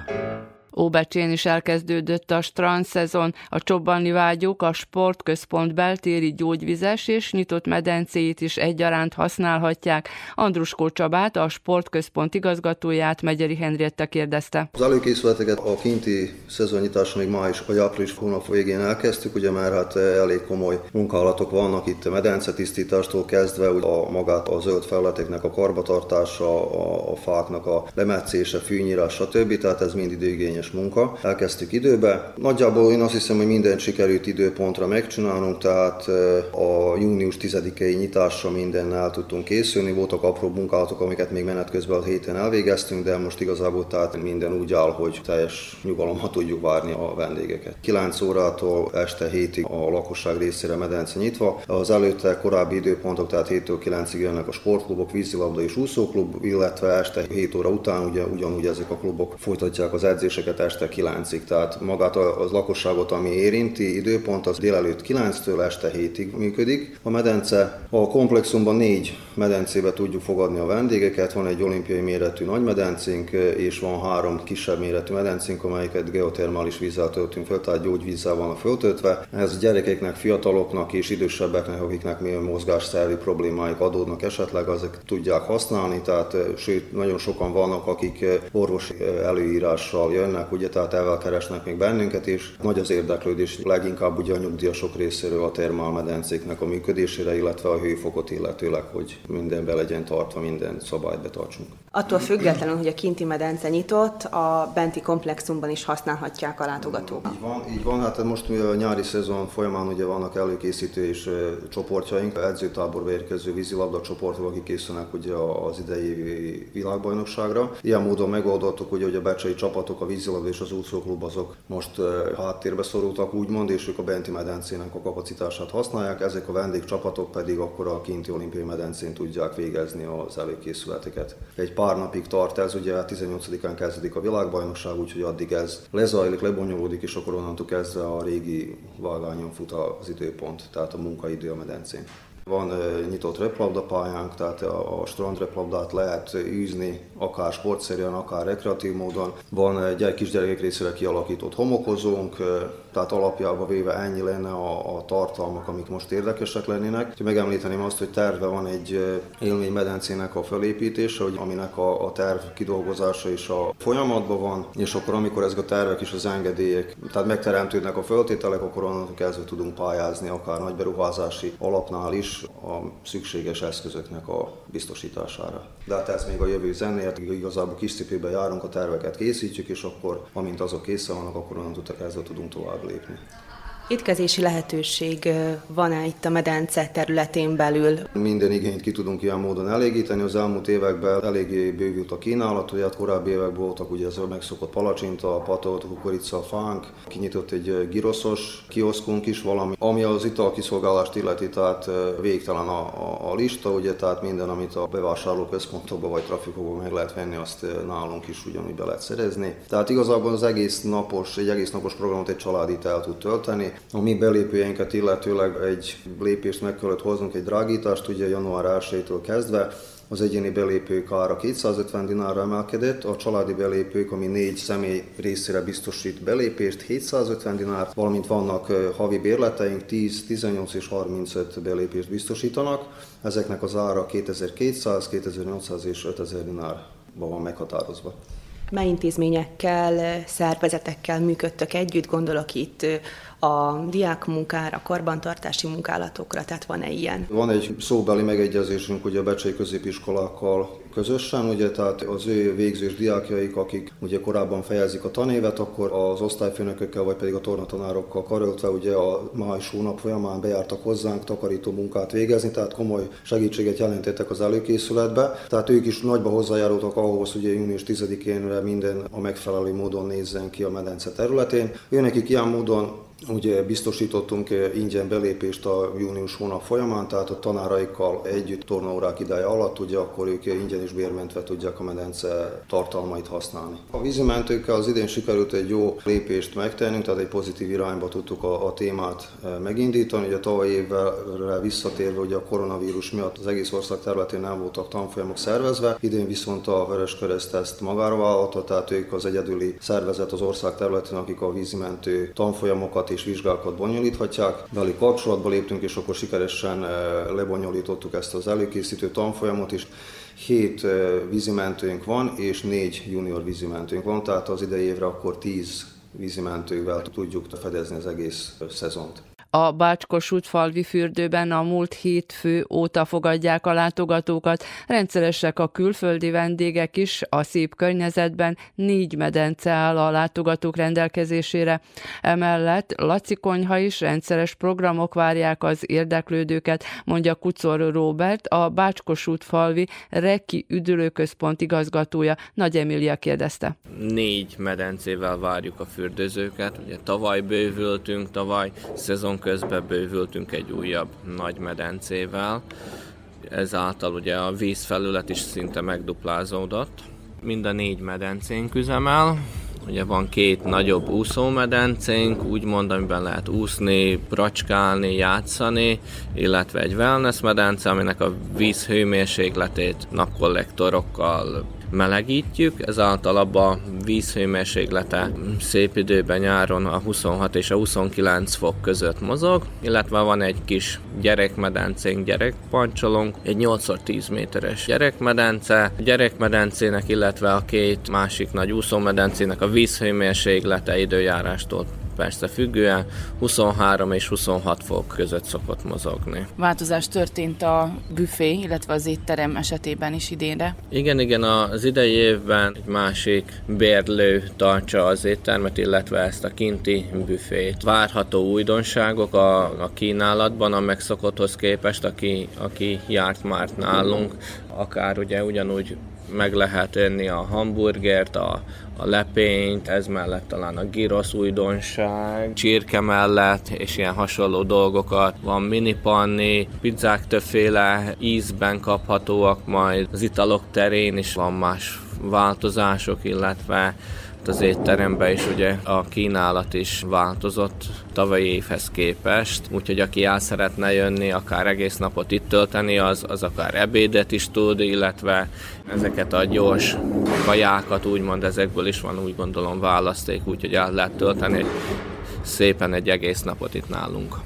Óbecsén is elkezdődött a strand szezon, a csobbalni vágyók a sportközpont beltéri gyógyvizes és nyitott medencéit is egyaránt használhatják. Andruskó Csabát, a sportközpont igazgatóját Megyeri Henrietta kérdezte. Az előkészületeket a kinti szezonnyitás még május vagy április hónap végén elkezdtük, ugye már hát elég komoly munkálatok vannak itt a medencetisztítástól kezdve, a magát a zöld felületeknek a karbatartása, a, a fáknak a lemetszése, fűnyírás, stb. Tehát ez mind időigényes kényes munka. Elkezdtük időbe. Nagyjából én azt hiszem, hogy mindent sikerült időpontra megcsinálnunk, tehát a június 10-i nyitásra minden el tudtunk készülni. Voltak apró munkálatok, amiket még menet közben a héten elvégeztünk, de most igazából tehát minden úgy áll, hogy teljes nyugalommal tudjuk várni a vendégeket. 9 órától este 7-ig a lakosság részére medence nyitva. Az előtte korábbi időpontok, tehát 7-től 9-ig jönnek a sportklubok, vízilabda és úszóklub, illetve este 7 óra után ugye ugyanúgy ezek a klubok folytatják az edzéseket délelőtt este 9-ig, tehát magát az lakosságot, ami érinti időpont, az délelőtt 9-től este 7-ig működik. A medence, a komplexumban négy medencébe tudjuk fogadni a vendégeket, van egy olimpiai méretű nagy medencénk, és van három kisebb méretű medencénk, amelyeket geotermális vízzel töltünk föl, tehát gyógyvízzel van a föltöltve. Ez gyerekeknek, fiataloknak és idősebbeknek, akiknek milyen mozgásszervi problémáik adódnak esetleg, azok tudják használni, tehát sőt, nagyon sokan vannak, akik orvosi előírással jönnek, problémák, ugye, tehát ezzel keresnek még bennünket, és nagy az érdeklődés leginkább ugye a nyugdíjasok részéről a termálmedencéknek a működésére, illetve a hőfokot illetőleg, hogy minden be legyen tartva, minden szabályt betartsunk. Attól függetlenül, hogy a kinti medence nyitott, a benti komplexumban is használhatják a látogatók. Így van, így van, hát most mi a nyári szezon folyamán ugye vannak előkészítő és csoportjaink, edzőtáborba érkező vízilabda csoportok, akik készülnek ugye az idei világbajnokságra. Ilyen módon megoldottuk, ugye, hogy a becsei csapatok a vízilabda vízilabda és az úszóklub azok most háttérbe szorultak úgymond, és ők a benti medencének a kapacitását használják, ezek a vendégcsapatok pedig akkor a kinti olimpiai medencén tudják végezni az előkészületeket. Egy pár napig tart ez, ugye 18-án kezdődik a világbajnokság, úgyhogy addig ez lezajlik, lebonyolódik, és akkor onnantól kezdve a régi vágányon fut az időpont, tehát a munkaidő a medencén. Van nyitott röplabdapályánk, tehát a, a strandröplabdát lehet űzni, akár sportszerűen, akár rekreatív módon. Van egy kisgyerekek részére kialakított homokozónk, tehát alapjában véve ennyi lenne a, a tartalmak, amik most érdekesek lennének. Megemlíteném azt, hogy terve van egy élménymedencének a felépítése, hogy aminek a, a terv kidolgozása is a folyamatban van, és akkor amikor ezek a tervek és az engedélyek, tehát megteremtődnek a föltételek, akkor onnantól kezdve tudunk pályázni akár nagy beruházási alapnál is a szükséges eszközöknek a biztosítására. De hát ez még a jövő zenéért, igazából kis járunk, a terveket készítjük, és akkor, amint azok készen vannak, akkor onnantól kezdve tudunk tovább lépni. Étkezési lehetőség van-e itt a medence területén belül? Minden igényt ki tudunk ilyen módon elégíteni. Az elmúlt években eléggé bővült a kínálat, hogy hát korábbi években voltak ugye ez a megszokott palacsinta, patolt, kukorica, fánk, kinyitott egy giroszos kioszkunk is valami, ami az ital kiszolgálást illeti, tehát végtelen a, a, a lista, ugye, tehát minden, amit a bevásárló központokban vagy trafikokban meg lehet venni, azt nálunk is ugyanúgy be lehet szerezni. Tehát igazából az egész napos, egy egész napos programot egy család itt el tud tölteni. A mi belépőjeinket illetőleg egy lépést meg kellett hoznunk, egy drágítást, ugye január 1-től kezdve, az egyéni belépők ára 250 dinárra emelkedett, a családi belépők, ami négy személy részére biztosít belépést, 750 dinárt, valamint vannak havi bérleteink, 10, 18 és 35 belépést biztosítanak. Ezeknek az ára 2200, 2800 és 5000 dinárban van meghatározva. Mely intézményekkel, szervezetekkel működtök együtt, gondolok itt a diákmunkára, karbantartási munkálatokra, tehát van-e ilyen? Van egy szóbeli megegyezésünk ugye a becsei középiskolákkal közösen, ugye, tehát az ő végzős diákjaik, akik ugye korábban fejezik a tanévet, akkor az osztályfőnökökkel, vagy pedig a tornatanárokkal karöltve ugye a május hónap folyamán bejártak hozzánk takarító munkát végezni, tehát komoly segítséget jelentettek az előkészületbe. Tehát ők is nagyba hozzájárultak ahhoz, hogy június 10-én minden a megfelelő módon nézzen ki a medence területén. Őnekik ilyen módon Ugye biztosítottunk ingyen belépést a június hónap folyamán, tehát a tanáraikkal együtt tornaórák ideje alatt, ugye akkor ők ingyen és bérmentve tudják a medence tartalmait használni. A vízimentőkkel az idén sikerült egy jó lépést megtennünk, tehát egy pozitív irányba tudtuk a, a témát megindítani. Ugye tavaly évvel visszatérve, ugye a koronavírus miatt az egész ország területén nem voltak tanfolyamok szervezve, idén viszont a Kereszt ezt magára vállalta, tehát ők az egyedüli szervezet az ország területén, akik a vízimentő tanfolyamokat és vizsgákat bonyolíthatják. Veli kapcsolatba léptünk, és akkor sikeresen eh, lebonyolítottuk ezt az előkészítő tanfolyamot is. Hét eh, vízimentőnk van, és négy junior vízimentőnk van, tehát az idei évre akkor tíz vízimentővel tudjuk fedezni az egész eh, szezont. A Bácskosút falvi fürdőben a múlt fő óta fogadják a látogatókat. Rendszeresek a külföldi vendégek is, a szép környezetben négy medence áll a látogatók rendelkezésére. Emellett Laci Konyha is rendszeres programok várják az érdeklődőket, mondja Kucor Róbert, a Bácskosút falvi Reki üdülőközpont igazgatója. Nagy Emília kérdezte. Négy medencével várjuk a fürdőzőket. Ugye tavaly bővültünk, tavaly szezon közben bővültünk egy újabb nagy medencével, ezáltal ugye a vízfelület is szinte megduplázódott. Mind a négy medencénk üzemel, Ugye van két nagyobb úszómedencénk, úgymond, amiben lehet úszni, pracskálni, játszani, illetve egy wellness medence, aminek a víz hőmérsékletét napkollektorokkal melegítjük, ezáltal abban a vízhőmérséklete szép időben nyáron a 26 és a 29 fok között mozog, illetve van egy kis gyerekmedencénk, gyerekpancsolónk, egy 8x10 méteres gyerekmedence. A gyerekmedencének, illetve a két másik nagy úszómedencének a vízhőmérséklete időjárástól persze függően 23 és 26 fok között szokott mozogni. Változás történt a büfé, illetve az étterem esetében is idénre? Igen, igen, az idei évben egy másik bérlő tartsa az éttermet, illetve ezt a kinti büfét. Várható újdonságok a, a kínálatban a megszokotthoz képest, aki, aki járt már nálunk, akár ugye ugyanúgy meg lehet enni a hamburgert, a, a lepényt, ez mellett talán a girosz újdonság, csirke mellett, és ilyen hasonló dolgokat. Van minipanni, pizzák többféle ízben kaphatóak majd, az italok terén is van más változások, illetve az étteremben is ugye a kínálat is változott tavalyi évhez képest, úgyhogy aki el szeretne jönni, akár egész napot itt tölteni, az, az akár ebédet is tud, illetve ezeket a gyors kajákat, úgymond ezekből is van úgy gondolom választék, úgyhogy el lehet tölteni. Szépen egy egész napot itt nálunk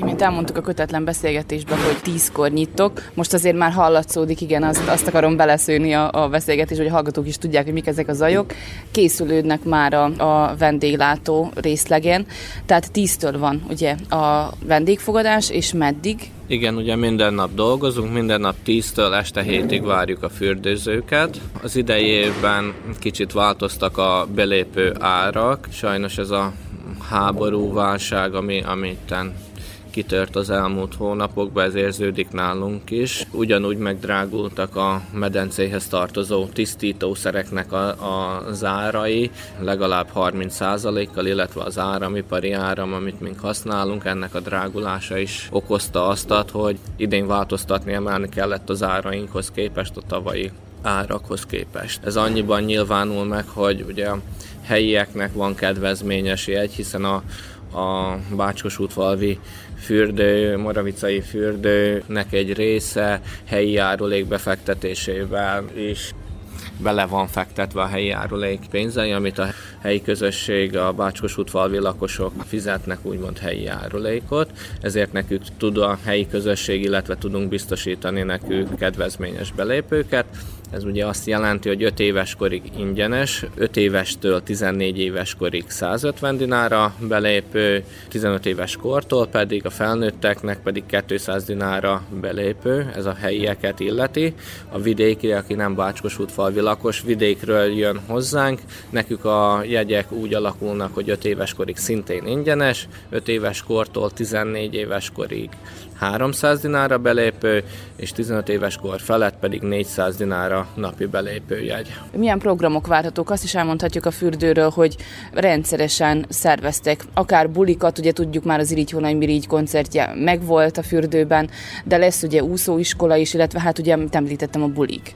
imént elmondtuk a kötetlen beszélgetésben, hogy tízkor nyitok. Most azért már hallatszódik, igen, azt, azt akarom beleszőni a, a beszélgetés, hogy a hallgatók is tudják, hogy mik ezek a zajok. Készülődnek már a, a vendéglátó részlegen, tehát tíztől van ugye a vendégfogadás, és meddig? Igen, ugye minden nap dolgozunk, minden nap 10-től este hétig várjuk a fürdőzőket. Az idei évben kicsit változtak a belépő árak, sajnos ez a háború válság, ami, amiten kitört az elmúlt hónapokban, ez érződik nálunk is. Ugyanúgy megdrágultak a medencéhez tartozó tisztítószereknek a, a zárai, legalább 30%-kal, illetve az áramipari áram, amit mink használunk, ennek a drágulása is okozta azt, hogy idén változtatni emelni kellett az árainkhoz képest a tavalyi árakhoz képest. Ez annyiban nyilvánul meg, hogy ugye a helyieknek van kedvezményes jegy, hiszen a, a Bácskos útvalvi fürdő, moravicai fürdőnek egy része helyi járulék befektetésével is bele van fektetve a helyi járulék pénzei, amit a helyi közösség, a Bácskos útfalvi lakosok fizetnek úgymond helyi járulékot, ezért nekük tud a helyi közösség, illetve tudunk biztosítani nekük kedvezményes belépőket. Ez ugye azt jelenti, hogy 5 éves korig ingyenes, 5 évestől 14 éves korig 150 dinára belépő, 15 éves kortól pedig a felnőtteknek pedig 200 dinára belépő, ez a helyieket illeti. A vidéki, aki nem Bácskos útfalvi lakos, vidékről jön hozzánk, nekük a jegyek úgy alakulnak, hogy 5 éves korig szintén ingyenes, 5 éves kortól 14 éves korig 300 dinára belépő, és 15 éves kor felett pedig 400 dinára napi belépőjegy. Milyen programok várhatók? Azt is elmondhatjuk a fürdőről, hogy rendszeresen szerveztek akár bulikat, ugye tudjuk már az Irigy Honai Mirigy koncertje megvolt a fürdőben, de lesz ugye úszóiskola is, illetve hát ugye említettem a bulik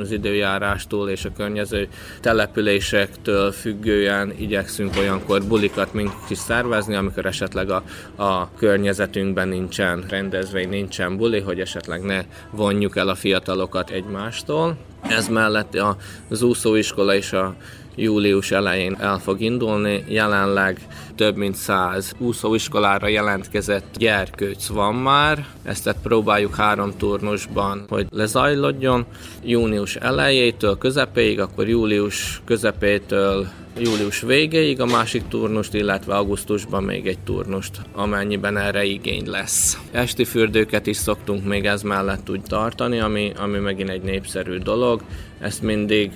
az időjárástól és a környező településektől függően igyekszünk olyankor bulikat mink is szervezni, amikor esetleg a, a környezetünkben nincsen rendezvény, nincsen buli, hogy esetleg ne vonjuk el a fiatalokat egymástól. Ez mellett az úszóiskola és a július elején el fog indulni. Jelenleg több mint száz úszóiskolára jelentkezett gyerkőc van már. Ezt próbáljuk három turnusban, hogy lezajlodjon. Június elejétől közepéig, akkor július közepétől július végéig a másik turnust, illetve augusztusban még egy turnust, amennyiben erre igény lesz. Esti fürdőket is szoktunk még ez mellett úgy tartani, ami, ami megint egy népszerű dolog. Ezt mindig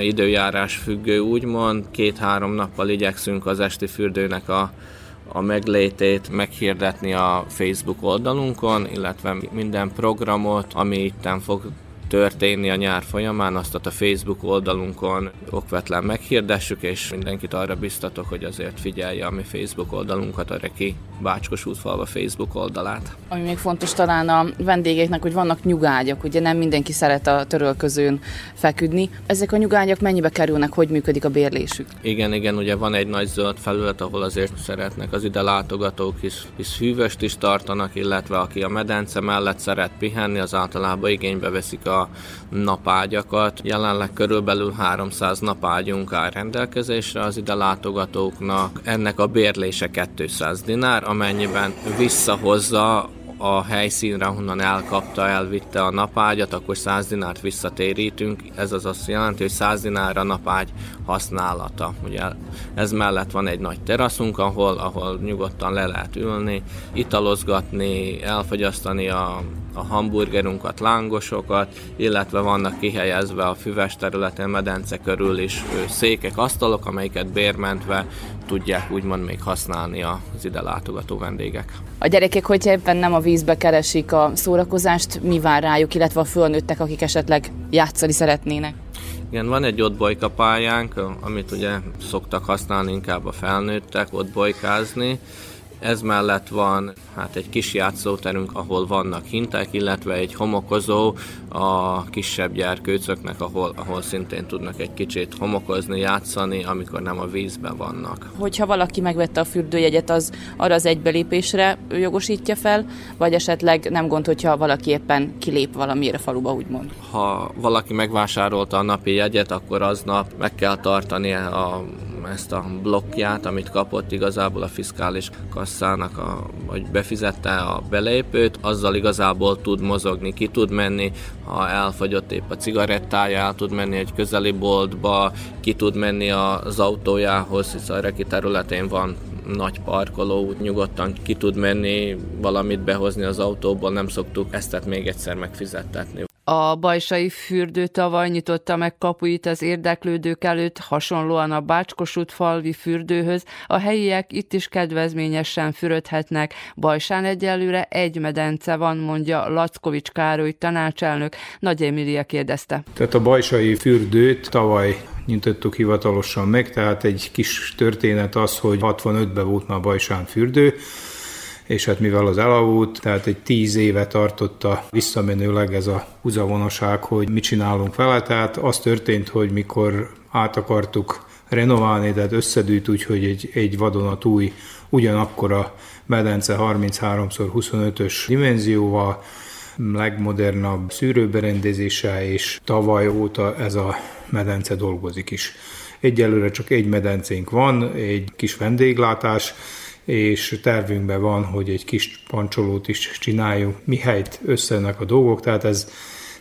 időjárás függő úgymond, két-három nappal igyekszünk az esti fürdőnek a, a meglétét meghirdetni a Facebook oldalunkon, illetve minden programot, ami itten fog történni a nyár folyamán, azt a Facebook oldalunkon okvetlen meghirdessük, és mindenkit arra biztatok, hogy azért figyelje a mi Facebook oldalunkat, arra ki Bácskos útfalva Facebook oldalát. Ami még fontos talán a vendégeknek, hogy vannak nyugágyak, ugye nem mindenki szeret a törölközőn feküdni. Ezek a nyugágyak mennyibe kerülnek, hogy működik a bérlésük? Igen, igen, ugye van egy nagy zöld felület, ahol azért szeretnek az ide látogatók is, is hűvöst is tartanak, illetve aki a medence mellett szeret pihenni, az általában igénybe veszik a napágyakat. Jelenleg körülbelül 300 napágyunk áll rendelkezésre az ide látogatóknak. Ennek a bérlése 200 dinár, amennyiben visszahozza a helyszínre, honnan elkapta, elvitte a napágyat, akkor 100 dinárt visszatérítünk. Ez az azt jelenti, hogy 100 dinár a napágy használata. Ugye ez mellett van egy nagy teraszunk, ahol, ahol nyugodtan le lehet ülni, italozgatni, elfogyasztani a a hamburgerunkat, lángosokat, illetve vannak kihelyezve a füves területen, medence körül is székek, asztalok, amelyeket bérmentve tudják úgymond még használni az ide látogató vendégek. A gyerekek, hogyha éppen nem a vízbe keresik a szórakozást, mi vár rájuk, illetve a fölnőttek, akik esetleg játszani szeretnének? Igen, van egy ott bolykapályánk, amit ugye szoktak használni inkább a felnőttek, ott bolykázni, ez mellett van hát egy kis játszóterünk, ahol vannak hinták, illetve egy homokozó a kisebb gyerkőcöknek, ahol, ahol szintén tudnak egy kicsit homokozni, játszani, amikor nem a vízben vannak. Hogyha valaki megvette a fürdőjegyet, az arra az egybelépésre jogosítja fel, vagy esetleg nem gond, hogyha valaki éppen kilép valamiért a faluba, úgymond? Ha valaki megvásárolta a napi jegyet, akkor aznap meg kell tartani a ezt a blokkját, amit kapott igazából a fiskális kasszának, a, vagy befizette a belépőt, azzal igazából tud mozogni, ki tud menni, ha elfogyott épp a cigarettája, el tud menni egy közeli boltba, ki tud menni az autójához, hisz a reki területén van nagy parkoló, nyugodtan ki tud menni, valamit behozni az autóból, nem szoktuk ezt még egyszer megfizettetni. A bajsai fürdő tavaly nyitotta meg kapuit az érdeklődők előtt, hasonlóan a Bácskosút falvi fürdőhöz. A helyiek itt is kedvezményesen fürödhetnek. Bajsán egyelőre egy medence van, mondja Lackovics Károly tanácselnök. Nagy Emilia kérdezte. Tehát a bajsai fürdőt tavaly nyitottuk hivatalosan meg, tehát egy kis történet az, hogy 65-ben volt már Bajsán fürdő, és hát mivel az elavult, tehát egy tíz éve tartotta visszamenőleg ez a húzavonaság, hogy mit csinálunk vele, tehát az történt, hogy mikor át akartuk renoválni, tehát összedűlt úgy, hogy egy, egy vadonatúj, ugyanakkor a medence 33x25-ös dimenzióval, legmodernabb szűrőberendezése, és tavaly óta ez a medence dolgozik is. Egyelőre csak egy medencénk van, egy kis vendéglátás, és tervünkben van, hogy egy kis pancsolót is csináljunk, mihelyt összenek a dolgok, tehát ez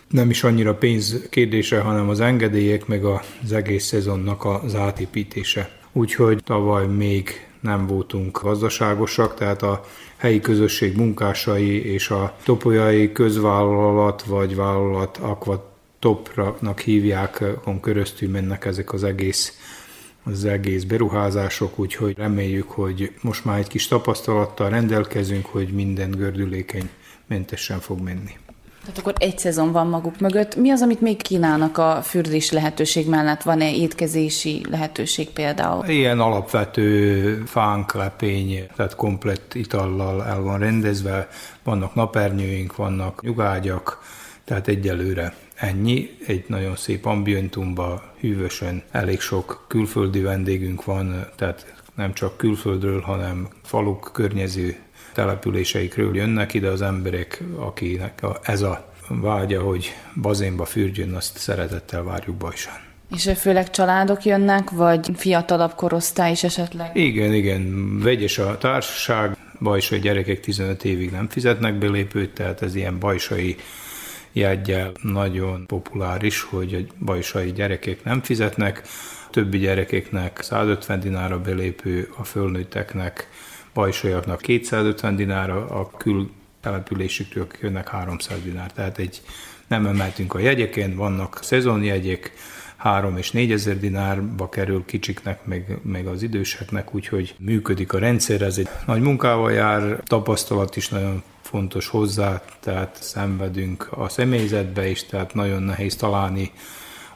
nem is annyira pénz kérdése, hanem az engedélyek, meg az egész szezonnak az átépítése. Úgyhogy tavaly még nem voltunk gazdaságosak, tehát a helyi közösség munkásai és a topolyai közvállalat vagy vállalat Aquatopnak hívják, on köröztül mennek ezek az egész az egész beruházások, úgyhogy reméljük, hogy most már egy kis tapasztalattal rendelkezünk, hogy minden gördülékeny mentesen fog menni. Tehát akkor egy szezon van maguk mögött. Mi az, amit még kínálnak a fürdés lehetőség mellett? Van-e étkezési lehetőség például? Ilyen alapvető fánk, lepény, tehát komplett itallal el van rendezve. Vannak napernyőink, vannak nyugágyak, tehát egyelőre ennyi. Egy nagyon szép ambientumban, hűvösen, elég sok külföldi vendégünk van, tehát nem csak külföldről, hanem faluk környező településeikről jönnek ide az emberek, akinek ez a vágya, hogy bazénba fürdjön, azt szeretettel várjuk Bajsán. És főleg családok jönnek, vagy fiatalabb korosztály is esetleg? Igen, igen, vegyes a társaság, bajsai gyerekek 15 évig nem fizetnek belépőt, tehát ez ilyen bajsai jegyel nagyon populáris, hogy a bajsai gyerekek nem fizetnek, többi gyerekeknek 150 dinára belépő, a fölnőtteknek bajsaiaknak 250 dinára, a kül településüktől jönnek 300 dinár. Tehát egy nem emeltünk a jegyeken, vannak szezonjegyek, 3 és 4 ezer dinárba kerül kicsiknek, meg, meg az időseknek, úgyhogy működik a rendszer, ez egy nagy munkával jár, tapasztalat is nagyon fontos hozzá, tehát szenvedünk a személyzetbe is, tehát nagyon nehéz találni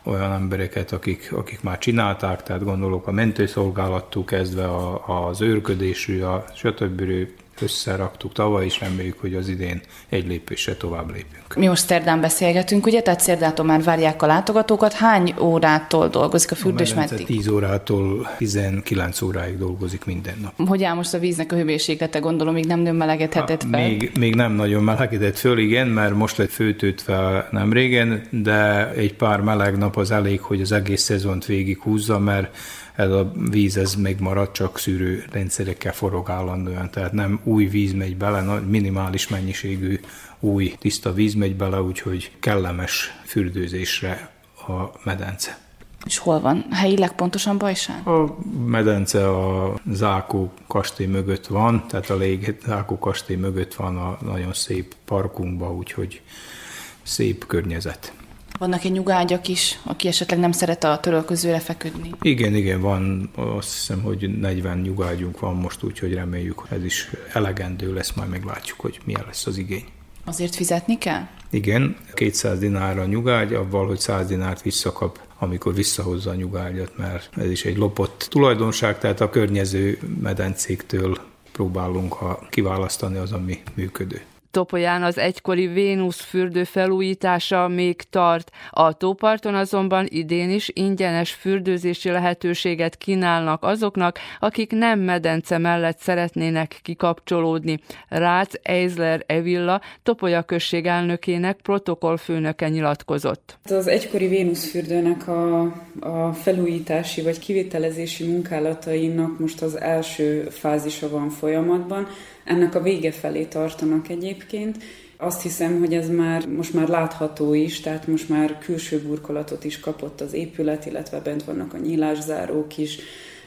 olyan embereket, akik, akik már csinálták, tehát gondolok a mentőszolgálattól kezdve a, az őrködésű, a stb összeraktuk tavaly, is reméljük, hogy az idén egy lépésre tovább lépünk. Mi most szerdán beszélgetünk, ugye? Tehát szerdától már várják a látogatókat. Hány órától dolgozik a fürdés a meddig? 10 órától 19 óráig dolgozik minden nap. Hogy áll most a víznek a hőmérséklete, gondolom, még nem nőm melegedhetett fel? Még, még nem nagyon melegedett föl, igen, mert most lett főtőtve nem régen, de egy pár meleg nap az elég, hogy az egész szezont végig húzza, mert ez a víz ez még marad, csak szűrő rendszerekkel forog állandóan, tehát nem új víz megy bele, minimális mennyiségű új tiszta víz megy bele, úgyhogy kellemes fürdőzésre a medence. És hol van? Helyileg pontosan Bajsán? A medence a Zákó kastély mögött van, tehát a lég Zákó kastély mögött van a nagyon szép parkunkba, úgyhogy szép környezet. Vannak egy nyugágyak is, aki esetleg nem szeret a törölközőre feküdni? Igen, igen, van, azt hiszem, hogy 40 nyugágyunk van most, úgyhogy reméljük, ez is elegendő lesz, majd meglátjuk, hogy milyen lesz az igény. Azért fizetni kell? Igen, 200 dinár a nyugágy, avval, hogy 100 dinárt visszakap, amikor visszahozza a nyugágyat, mert ez is egy lopott tulajdonság, tehát a környező medencéktől próbálunk kiválasztani az, ami működő. Topolyán az egykori Vénusz fürdő felújítása még tart. A tóparton azonban idén is ingyenes fürdőzési lehetőséget kínálnak azoknak, akik nem medence mellett szeretnének kikapcsolódni. Rácz Eisler Evilla, Topolya község elnökének protokollfőnöke nyilatkozott. Az egykori Vénusz fürdőnek a, a felújítási vagy kivitelezési munkálatainak most az első fázisa van folyamatban. Ennek a vége felé tartanak egyébként. Azt hiszem, hogy ez már most már látható is, tehát most már külső burkolatot is kapott az épület, illetve bent vannak a nyílászárók is.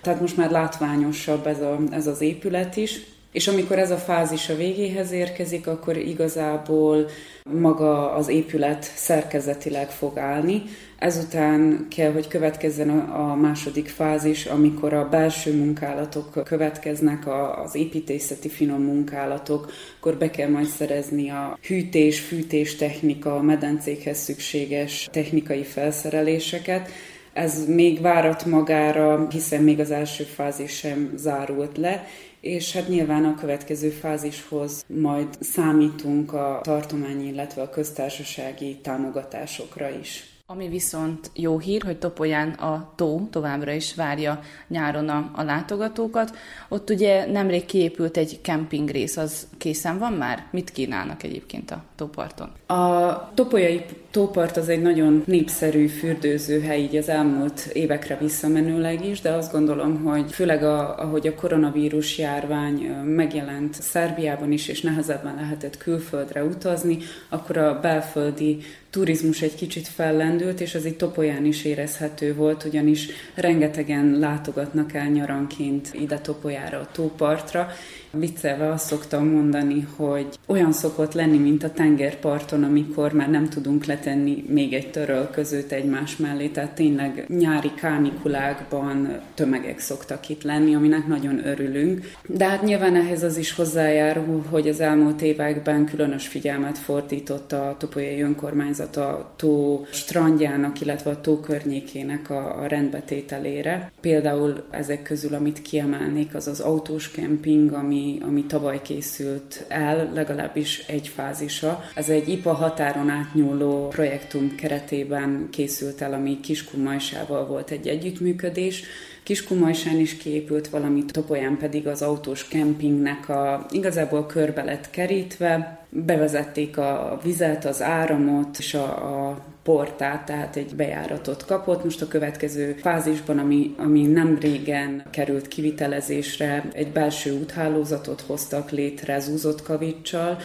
Tehát most már látványosabb ez, a, ez az épület is. És amikor ez a fázis a végéhez érkezik, akkor igazából maga az épület szerkezetileg fog állni. Ezután kell, hogy következzen a második fázis, amikor a belső munkálatok következnek, az építészeti finom munkálatok, akkor be kell majd szerezni a hűtés, fűtés technika, a medencékhez szükséges technikai felszereléseket. Ez még várat magára, hiszen még az első fázis sem zárult le, és hát nyilván a következő fázishoz majd számítunk a tartományi, illetve a köztársasági támogatásokra is. Ami viszont jó hír, hogy Topolyán a tó továbbra is várja nyáron a, a látogatókat. Ott ugye nemrég kiépült egy kempingrész, az készen van már? Mit kínálnak egyébként a tóparton? A topolyai tópart az egy nagyon népszerű fürdőzőhely így az elmúlt évekre visszamenőleg is, de azt gondolom, hogy főleg a, ahogy a koronavírus járvány megjelent Szerbiában is, és nehezebben lehetett külföldre utazni, akkor a belföldi turizmus egy kicsit fellendült, és ez itt Topolyán is érezhető volt, ugyanis rengetegen látogatnak el nyaranként ide Topolyára, a tópartra, Viccelve azt szoktam mondani, hogy olyan szokott lenni, mint a tengerparton, amikor már nem tudunk letenni még egy törölközőt egymás mellé, tehát tényleg nyári kánikulákban tömegek szoktak itt lenni, aminek nagyon örülünk. De hát nyilván ehhez az is hozzájárul, hogy az elmúlt években különös figyelmet fordított a Topolyai önkormányzat a tó strandjának, illetve a tó környékének a, a rendbetételére. Például ezek közül, amit kiemelnék, az az autós kemping, ami, ami tavaly készült el, legalábbis egy fázisa. Ez egy IPA határon átnyúló projektum keretében készült el, ami Kiskunmajsával volt egy együttműködés, Kiskumajsán is kiépült valami, Topolyán pedig az autós kempingnek a igazából körbe lett kerítve, bevezették a vizet, az áramot és a, a portát, tehát egy bejáratot kapott. Most a következő fázisban, ami, ami nem régen került kivitelezésre, egy belső úthálózatot hoztak létre zúzott kavicsal,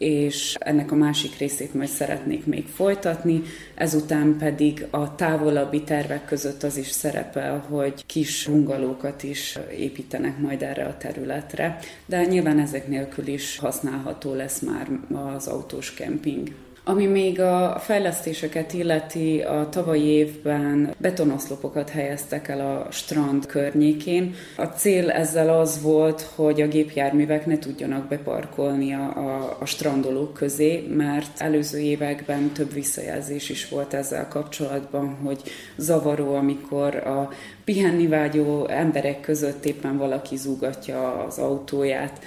és ennek a másik részét majd szeretnék még folytatni. Ezután pedig a távolabbi tervek között az is szerepel, hogy kis bungalókat is építenek majd erre a területre, de nyilván ezek nélkül is használható lesz már az autós kemping. Ami még a fejlesztéseket illeti, a tavalyi évben betonoszlopokat helyeztek el a strand környékén. A cél ezzel az volt, hogy a gépjárművek ne tudjanak beparkolni a, a, a strandolók közé, mert előző években több visszajelzés is volt ezzel kapcsolatban, hogy zavaró, amikor a pihenni vágyó emberek között éppen valaki zúgatja az autóját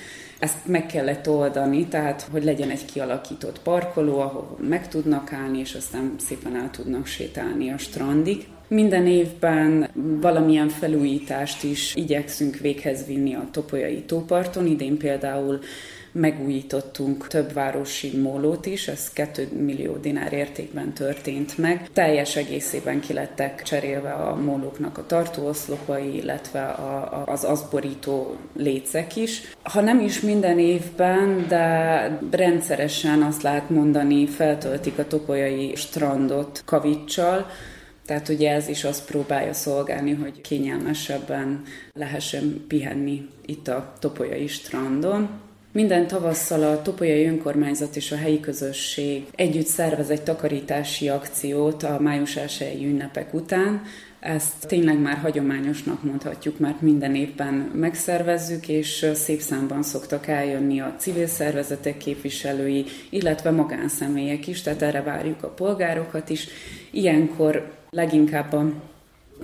ezt meg kellett oldani, tehát hogy legyen egy kialakított parkoló, ahol meg tudnak állni, és aztán szépen el tudnak sétálni a strandig. Minden évben valamilyen felújítást is igyekszünk véghez vinni a Topolyai tóparton. Idén például megújítottunk több városi mólót is, ez 2 millió dinár értékben történt meg. Teljes egészében kilettek cserélve a mólóknak a tartóoszlopai, illetve a, a, az azborító lécek is. Ha nem is minden évben, de rendszeresen azt lehet mondani, feltöltik a topolyai strandot kavicsal, tehát ugye ez is azt próbálja szolgálni, hogy kényelmesebben lehessen pihenni itt a topolyai strandon. Minden tavasszal a Topolyai Önkormányzat és a helyi közösség együtt szervez egy takarítási akciót a május 1 ünnepek után. Ezt tényleg már hagyományosnak mondhatjuk, mert minden évben megszervezzük, és szép számban szoktak eljönni a civil szervezetek képviselői, illetve magánszemélyek is, tehát erre várjuk a polgárokat is. Ilyenkor leginkább a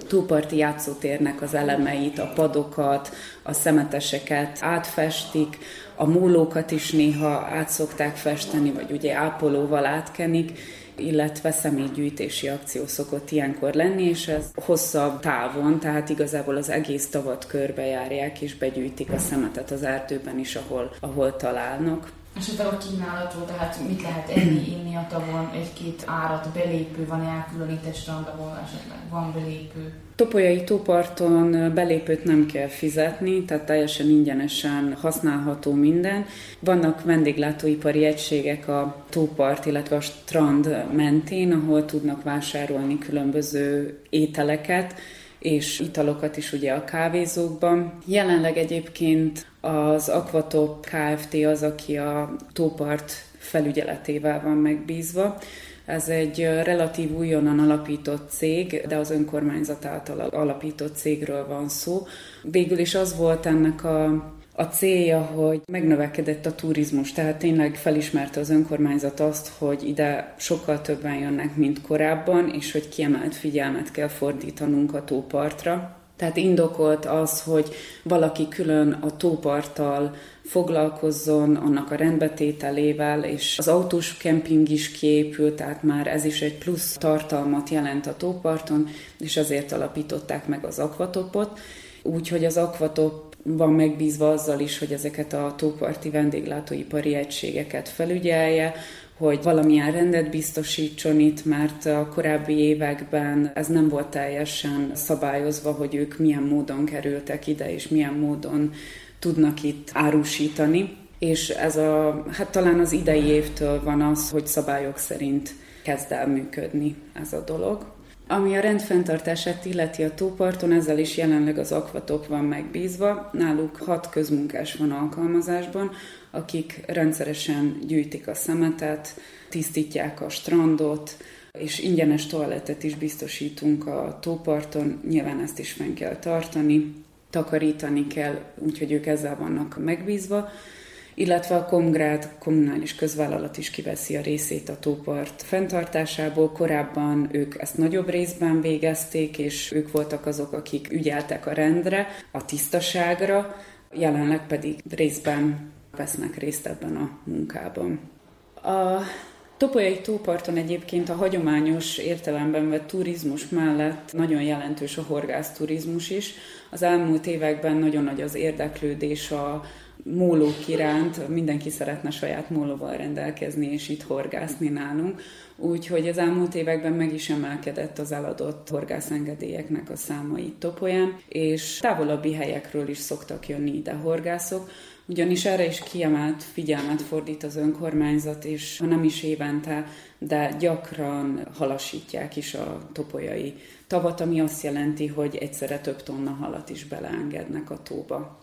túlparti játszótérnek az elemeit, a padokat, a szemeteseket átfestik, a múlókat is néha át szokták festeni, vagy ugye ápolóval átkenik, illetve személygyűjtési akció szokott ilyenkor lenni, és ez hosszabb távon, tehát igazából az egész tavat körbejárják, és begyűjtik a szemetet az erdőben is, ahol, ahol találnak. Esetleg a kínálatról, tehát mit lehet enni, inni a tavon, egy-két árat, belépő, van elkülönített strand, ahol esetleg van belépő? Topolyai tóparton belépőt nem kell fizetni, tehát teljesen ingyenesen használható minden. Vannak vendéglátóipari egységek a tópart, illetve a strand mentén, ahol tudnak vásárolni különböző ételeket, és italokat is ugye a kávézókban. Jelenleg egyébként az Aquatop Kft. az, aki a tópart felügyeletével van megbízva. Ez egy relatív újonnan alapított cég, de az önkormányzat által alapított cégről van szó. Végül is az volt ennek a a célja, hogy megnövekedett a turizmus, tehát tényleg felismerte az önkormányzat azt, hogy ide sokkal többen jönnek, mint korábban, és hogy kiemelt figyelmet kell fordítanunk a tópartra. Tehát indokolt az, hogy valaki külön a tóparttal foglalkozzon, annak a rendbetételével, és az autós kemping is kiépült, tehát már ez is egy plusz tartalmat jelent a tóparton, és azért alapították meg az akvatopot. Úgyhogy az akvatop van megbízva azzal is, hogy ezeket a tóparti vendéglátóipari egységeket felügyelje, hogy valamilyen rendet biztosítson itt, mert a korábbi években ez nem volt teljesen szabályozva, hogy ők milyen módon kerültek ide, és milyen módon tudnak itt árusítani. És ez a, hát talán az idei évtől van az, hogy szabályok szerint kezd el működni ez a dolog. Ami a rendfenntartását illeti a tóparton, ezzel is jelenleg az akvatop van megbízva. Náluk hat közmunkás van alkalmazásban, akik rendszeresen gyűjtik a szemetet, tisztítják a strandot, és ingyenes toalettet is biztosítunk a tóparton, nyilván ezt is fenn kell tartani, takarítani kell, úgyhogy ők ezzel vannak megbízva illetve a Komgrád kommunális közvállalat is kiveszi a részét a tópart fenntartásából. Korábban ők ezt nagyobb részben végezték, és ők voltak azok, akik ügyeltek a rendre, a tisztaságra, jelenleg pedig részben vesznek részt ebben a munkában. A Topolyai tóparton egyébként a hagyományos értelemben vett turizmus mellett nagyon jelentős a horgászturizmus is. Az elmúlt években nagyon nagy az érdeklődés a mólók iránt, mindenki szeretne saját mólóval rendelkezni és itt horgászni nálunk. Úgyhogy az elmúlt években meg is emelkedett az eladott horgászengedélyeknek a száma itt Topolyán, és távolabbi helyekről is szoktak jönni ide horgászok, ugyanis erre is kiemelt figyelmet fordít az önkormányzat, és ha nem is évente, de gyakran halasítják is a topolyai tavat, ami azt jelenti, hogy egyszerre több tonna halat is beleengednek a tóba.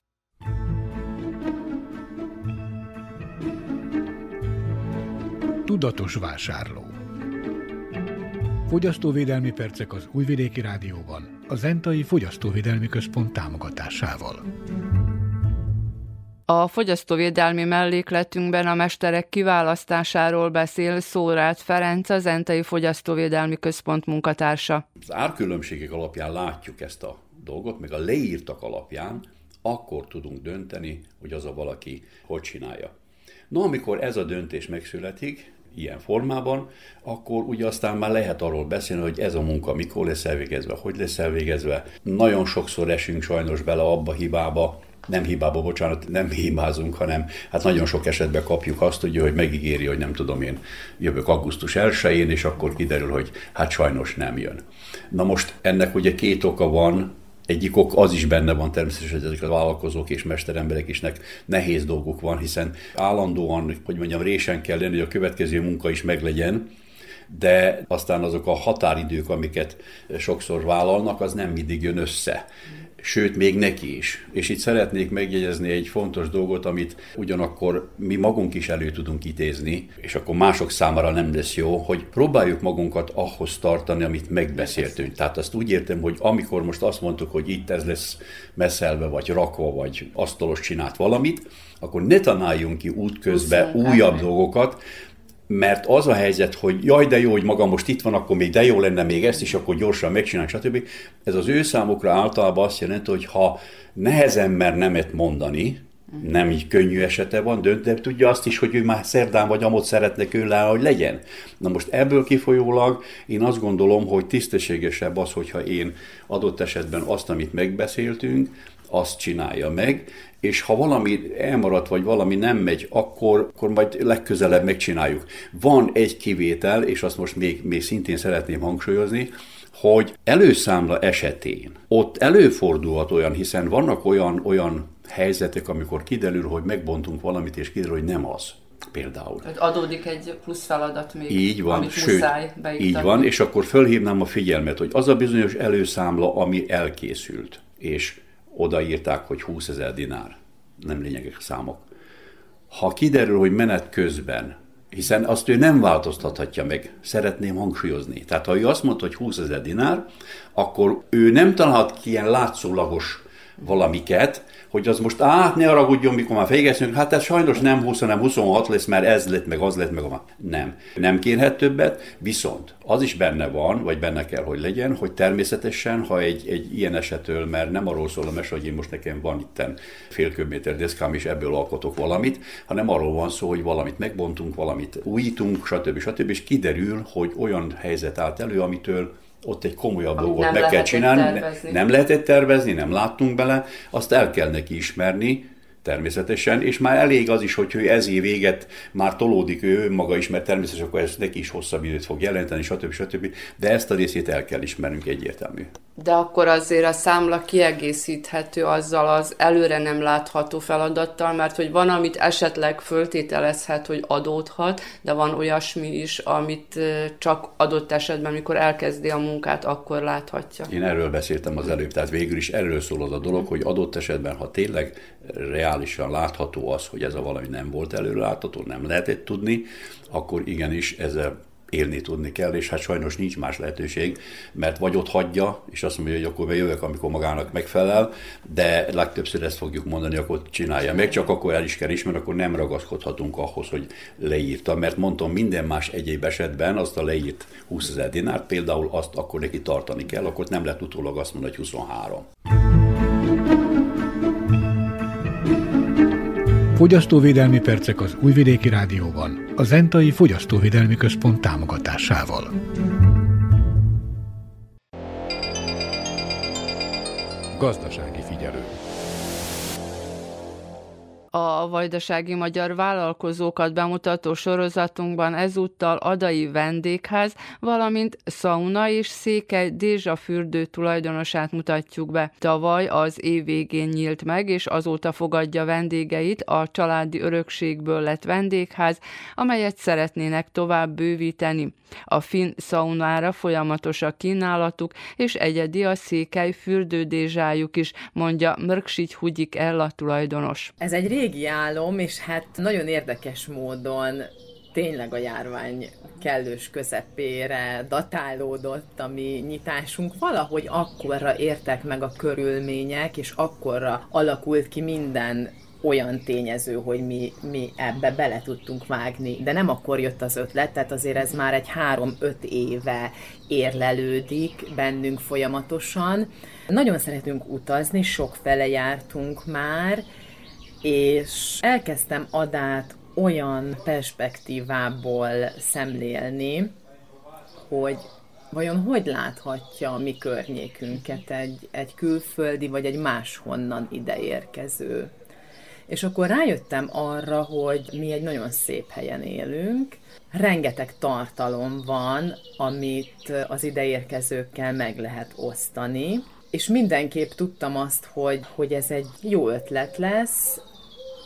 Tudatos vásárló Fogyasztóvédelmi percek az Újvidéki Rádióban, a Zentai Fogyasztóvédelmi Központ támogatásával. A fogyasztóvédelmi mellékletünkben a mesterek kiválasztásáról beszél Szórát Ferenc, az Zentai Fogyasztóvédelmi Központ munkatársa. Az árkülönbségek alapján látjuk ezt a dolgot, meg a leírtak alapján, akkor tudunk dönteni, hogy az a valaki hogy csinálja. No, amikor ez a döntés megszületik, ilyen formában, akkor ugye aztán már lehet arról beszélni, hogy ez a munka mikor lesz elvégezve, hogy lesz elvégezve. Nagyon sokszor esünk sajnos bele abba hibába, nem hibába, bocsánat, nem hibázunk, hanem hát nagyon sok esetben kapjuk azt, ugye, hogy megígéri, hogy nem tudom én, jövök augusztus 1-én, és akkor kiderül, hogy hát sajnos nem jön. Na most ennek ugye két oka van, egyik ok az is benne van természetesen, hogy ezek a vállalkozók és mesteremberek isnek nehéz dolguk van, hiszen állandóan, hogy mondjam, résen kell lenni, hogy a következő munka is meglegyen, de aztán azok a határidők, amiket sokszor vállalnak, az nem mindig jön össze sőt, még neki is. És itt szeretnék megjegyezni egy fontos dolgot, amit ugyanakkor mi magunk is elő tudunk idézni, és akkor mások számára nem lesz jó, hogy próbáljuk magunkat ahhoz tartani, amit megbeszéltünk. Tehát azt úgy értem, hogy amikor most azt mondtuk, hogy itt ez lesz messzelve, vagy rakva, vagy asztalos csinált valamit, akkor ne tanáljunk ki útközben újabb dolgokat, mert az a helyzet, hogy jaj, de jó, hogy maga most itt van, akkor még de jó lenne még ezt is, akkor gyorsan megcsinálni, stb. Ez az ő számukra általában azt jelenti, hogy ha nehezen mer nemet mondani, nem így könnyű esete van, dönt, de tudja azt is, hogy ő már szerdán vagy amott szeretne őle, hogy legyen. Na most ebből kifolyólag én azt gondolom, hogy tisztességesebb az, hogyha én adott esetben azt, amit megbeszéltünk, azt csinálja meg, és ha valami elmaradt, vagy valami nem megy, akkor, akkor majd legközelebb megcsináljuk. Van egy kivétel, és azt most még, még szintén szeretném hangsúlyozni, hogy előszámla esetén ott előfordulhat olyan, hiszen vannak olyan, olyan helyzetek, amikor kiderül, hogy megbontunk valamit, és kiderül, hogy nem az például. Tehát adódik egy plusz feladat még, így van, amit sőt, Így van, és akkor fölhívnám a figyelmet, hogy az a bizonyos előszámla, ami elkészült, és odaírták, hogy 20 ezer dinár. Nem lényegek a számok. Ha kiderül, hogy menet közben, hiszen azt ő nem változtathatja meg, szeretném hangsúlyozni. Tehát ha ő azt mondta, hogy 20 ezer dinár, akkor ő nem találhat ki ilyen látszólagos valamiket, hogy az most át ne haragudjon, mikor már végezünk, hát ez sajnos nem 20, hanem 26 lesz, mert ez lett, meg az lett, meg a... Nem. Nem kérhet többet, viszont az is benne van, vagy benne kell, hogy legyen, hogy természetesen, ha egy, egy ilyen esetől, mert nem arról szól a mese, hogy én most nekem van itten fél köbméter deszkám, és ebből alkotok valamit, hanem arról van szó, hogy valamit megbontunk, valamit újítunk, stb. stb. és kiderül, hogy olyan helyzet állt elő, amitől ott egy komolyabb dolgot meg kell csinálni. Tervezni. Nem lehetett tervezni, nem láttunk bele, azt el kell neki ismerni, természetesen, és már elég az is, hogy ő ez év véget már tolódik ő maga is, mert természetesen akkor ez neki is hosszabb időt fog jelenteni, stb. stb. De ezt a részét el kell ismernünk egyértelmű. De akkor azért a számla kiegészíthető azzal az előre nem látható feladattal, mert hogy van, amit esetleg föltételezhet, hogy adódhat, de van olyasmi is, amit csak adott esetben, amikor elkezdi a munkát, akkor láthatja. Én erről beszéltem az előbb, tehát végül is erről szól az a dolog, hogy adott esetben, ha tényleg reálisan látható az, hogy ez a valami nem volt előlátható, nem lehetett tudni, akkor igenis ezzel élni tudni kell, és hát sajnos nincs más lehetőség, mert vagy ott hagyja, és azt mondja, hogy akkor bejövök, amikor magának megfelel, de legtöbbször ezt fogjuk mondani, akkor csinálja meg, csak akkor el is kell ismerni, akkor nem ragaszkodhatunk ahhoz, hogy leírta, mert mondtam, minden más egyéb esetben azt a leírt 20 ezer dinárt, például azt akkor neki tartani kell, akkor nem lehet utólag azt mondani, hogy 23. Fogyasztóvédelmi percek az Újvidéki Rádióban, a Zentai Fogyasztóvédelmi Központ támogatásával. Gazdasági a vajdasági magyar vállalkozókat bemutató sorozatunkban ezúttal Adai vendégház, valamint szauna és székely Dézsa fürdő tulajdonosát mutatjuk be. Tavaly az év végén nyílt meg, és azóta fogadja vendégeit a családi örökségből lett vendégház, amelyet szeretnének tovább bővíteni. A finn szaunára folyamatos a kínálatuk, és egyedi a székely fürdődézsájuk is, mondja Mörksigy Hugik Ella tulajdonos. Ez egy régi álom, és hát nagyon érdekes módon tényleg a járvány kellős közepére datálódott a mi nyitásunk. Valahogy akkorra értek meg a körülmények, és akkorra alakult ki minden olyan tényező, hogy mi, mi ebbe bele tudtunk vágni, de nem akkor jött az ötlet, tehát azért ez már egy három-öt éve érlelődik bennünk folyamatosan. Nagyon szeretünk utazni, sok fele jártunk már, és elkezdtem adát olyan perspektívából szemlélni, hogy vajon hogy láthatja a mi környékünket egy, egy külföldi vagy egy máshonnan ideérkező. És akkor rájöttem arra, hogy mi egy nagyon szép helyen élünk, rengeteg tartalom van, amit az ideérkezőkkel meg lehet osztani, és mindenképp tudtam azt, hogy, hogy ez egy jó ötlet lesz,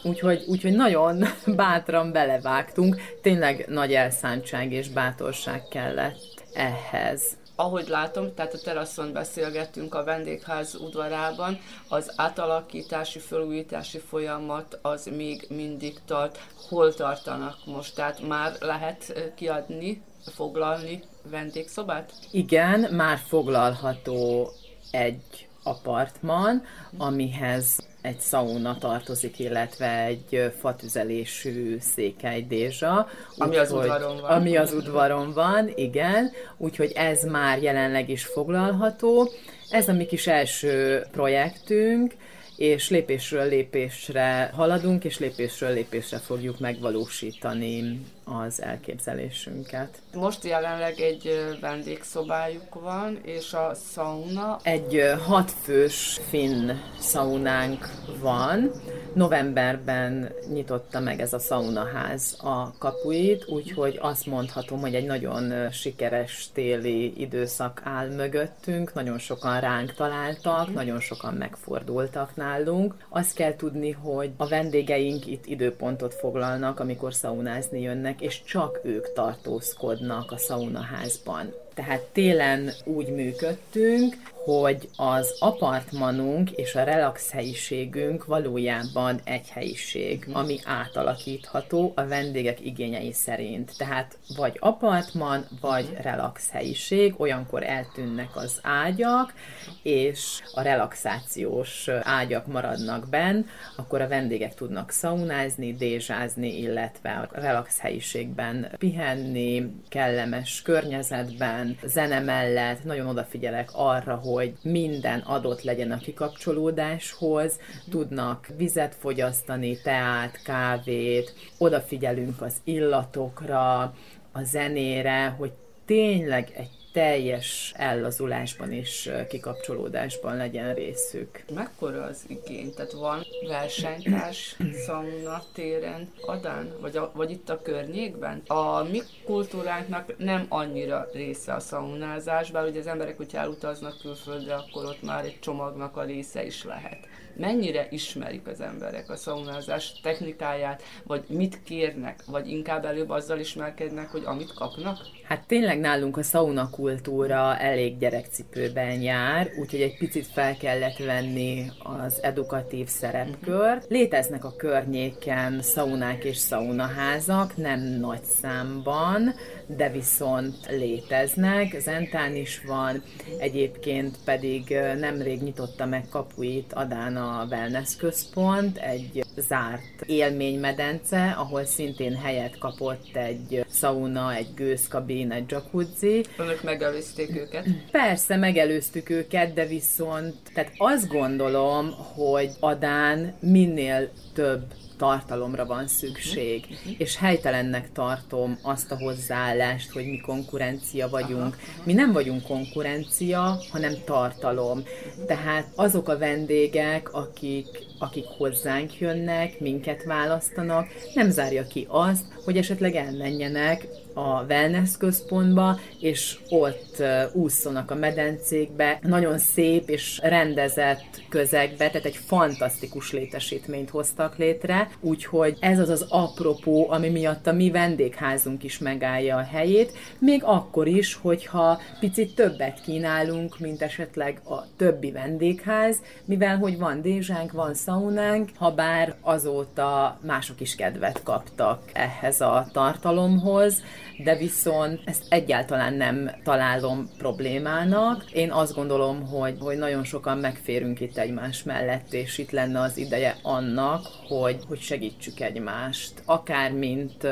Úgyhogy, úgyhogy nagyon bátran belevágtunk, tényleg nagy elszántság és bátorság kellett ehhez. Ahogy látom, tehát a teraszon beszélgettünk a vendégház udvarában, az átalakítási, felújítási folyamat az még mindig tart. Hol tartanak most? Tehát már lehet kiadni, foglalni vendégszobát? Igen, már foglalható egy apartman, amihez egy szauna tartozik, illetve egy fatüzelésű székely dézsa. Ami az udvaron van. Ami az udvaron van, igen. Úgyhogy ez már jelenleg is foglalható. Ez a mi kis első projektünk, és lépésről lépésre haladunk, és lépésről lépésre fogjuk megvalósítani az elképzelésünket. Most jelenleg egy vendégszobájuk van, és a sauna? Egy hatfős finn szaunánk van. Novemberben nyitotta meg ez a szaunaház a kapuit, úgyhogy azt mondhatom, hogy egy nagyon sikeres téli időszak áll mögöttünk, nagyon sokan ránk találtak, nagyon sokan megfordultak nálunk. Azt kell tudni, hogy a vendégeink itt időpontot foglalnak, amikor szaunázni jönnek, és csak ők tartózkodnak a szaunaházban. Tehát télen úgy működtünk, hogy az apartmanunk és a relax helyiségünk valójában egy helyiség, ami átalakítható a vendégek igényei szerint. Tehát vagy apartman, vagy relax helyiség, olyankor eltűnnek az ágyak, és a relaxációs ágyak maradnak benn, akkor a vendégek tudnak szaunázni, dézsázni, illetve a relax helyiségben pihenni, kellemes környezetben, zene mellett, nagyon odafigyelek arra, hogy minden adott legyen a kikapcsolódáshoz, tudnak vizet fogyasztani, teát, kávét, odafigyelünk az illatokra, a zenére, hogy tényleg egy teljes ellazulásban és kikapcsolódásban legyen részük. Mekkora az igény? Tehát van versenytárs szauna téren Adán, vagy, a, vagy itt a környékben? A mi kultúránknak nem annyira része a szaunázás, bár ugye az emberek, hogy elutaznak külföldre, akkor ott már egy csomagnak a része is lehet mennyire ismerik az emberek a szaunázás technikáját, vagy mit kérnek, vagy inkább előbb azzal ismerkednek, hogy amit kapnak? Hát tényleg nálunk a sauna kultúra elég gyerekcipőben jár, úgyhogy egy picit fel kellett venni az edukatív szerepkört. Léteznek a környéken szaunák és saunaházak, nem nagy számban, de viszont léteznek. Zentán is van, egyébként pedig nemrég nyitotta meg kapuit Adán a Wellness Központ, egy zárt élménymedence, ahol szintén helyet kapott egy sauna, egy gőzkabin, egy jacuzzi. Önök megelőzték őket? Persze, megelőztük őket, de viszont, tehát azt gondolom, hogy Adán minél több tartalomra van szükség, uh-huh. és helytelennek tartom azt a hozzáállást, hogy mi konkurencia vagyunk. Aha. Mi nem vagyunk konkurencia, hanem tartalom. Tehát azok a vendégek, akik, akik hozzánk jönnek, minket választanak, nem zárja ki azt, hogy esetleg elmenjenek a wellness központba, és ott ússzonak a medencékbe, nagyon szép és rendezett közegbe, tehát egy fantasztikus létesítményt hoztak létre, úgyhogy ez az az apropó, ami miatt a mi vendégházunk is megállja a helyét, még akkor is, hogyha picit többet kínálunk, mint esetleg a többi vendégház, mivel hogy van dézsánk, van szaunánk, ha bár azóta mások is kedvet kaptak ehhez a tartalomhoz, de viszont ezt egyáltalán nem találom problémának. Én azt gondolom, hogy, hogy nagyon sokan megférünk itt egymás mellett, és itt lenne az ideje annak, hogy, hogy segítsük egymást. Akár mint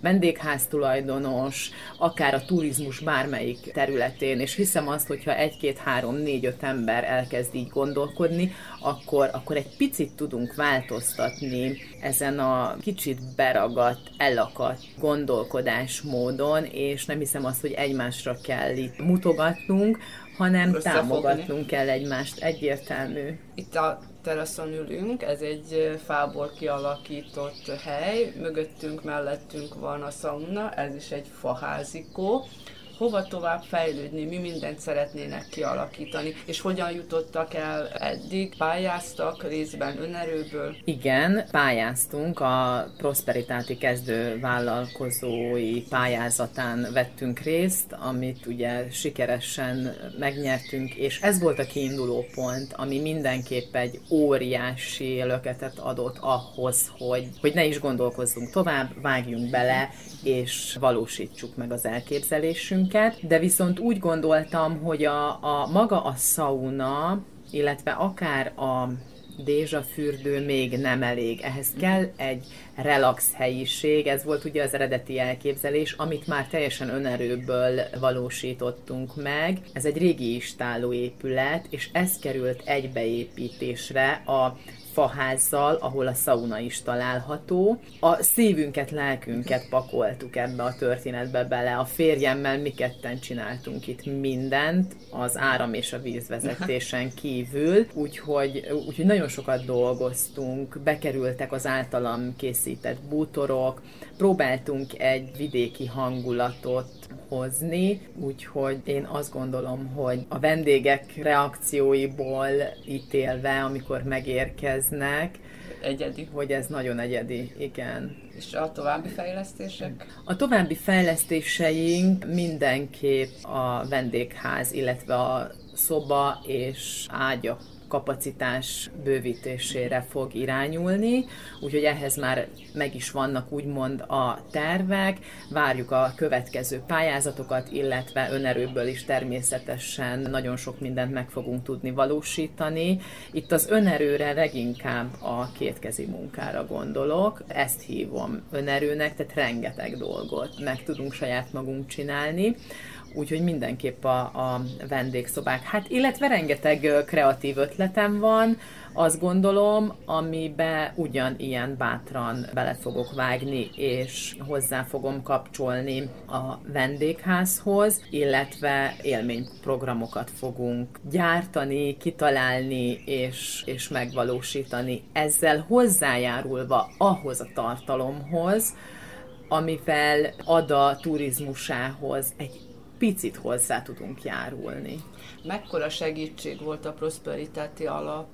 vendégház tulajdonos, akár a turizmus bármelyik területén, és hiszem azt, hogyha egy-két, három, négy, öt ember elkezd így gondolkodni, akkor, akkor egy picit tudunk változtatni ezen a kicsit beragadt, elakadt gondolkodásmódon, és nem hiszem azt, hogy egymásra kell itt mutogatnunk, hanem támogatnunk kell egymást, egyértelmű. Itt a teraszon ülünk, ez egy fából kialakított hely, mögöttünk, mellettünk van a sauna, ez is egy faházikó, hova tovább fejlődni, mi mindent szeretnének kialakítani, és hogyan jutottak el eddig, pályáztak részben önerőből? Igen, pályáztunk, a Prosperitáti kezdő vállalkozói pályázatán vettünk részt, amit ugye sikeresen megnyertünk, és ez volt a kiinduló pont, ami mindenképp egy óriási löketet adott ahhoz, hogy, hogy ne is gondolkozzunk tovább, vágjunk bele, és valósítsuk meg az elképzelésünket, de viszont úgy gondoltam, hogy a, a maga a sauna, illetve akár a dézsa fürdő még nem elég. Ehhez kell egy relax helyiség, ez volt ugye az eredeti elképzelés, amit már teljesen önerőből valósítottunk meg. Ez egy régi istáló épület, és ez került egybeépítésre a faházzal, ahol a sauna is található. A szívünket, lelkünket pakoltuk ebbe a történetbe bele. A férjemmel mi ketten csináltunk itt mindent, az áram és a vízvezetésen kívül, úgyhogy, úgyhogy nagyon sokat dolgoztunk, bekerültek az általam készített bútorok, próbáltunk egy vidéki hangulatot hozni, úgyhogy én azt gondolom, hogy a vendégek reakcióiból ítélve, amikor megérkeznek, egyedi. Hogy ez nagyon egyedi, igen. És a további fejlesztések? A további fejlesztéseink mindenképp a vendégház, illetve a szoba és ágyak kapacitás bővítésére fog irányulni, úgyhogy ehhez már meg is vannak úgymond a tervek, várjuk a következő pályázatokat, illetve önerőből is természetesen nagyon sok mindent meg fogunk tudni valósítani. Itt az önerőre leginkább a kétkezi munkára gondolok, ezt hívom önerőnek, tehát rengeteg dolgot meg tudunk saját magunk csinálni. Úgyhogy mindenképp a, a vendégszobák. Hát illetve rengeteg kreatív ötletem van, azt gondolom, amibe ugyanilyen bátran bele fogok vágni, és hozzá fogom kapcsolni a vendégházhoz, illetve élményprogramokat fogunk gyártani, kitalálni és, és megvalósítani. Ezzel hozzájárulva ahhoz a tartalomhoz, amivel a turizmusához egy picit hozzá tudunk járulni mekkora segítség volt a Prosperitáti Alap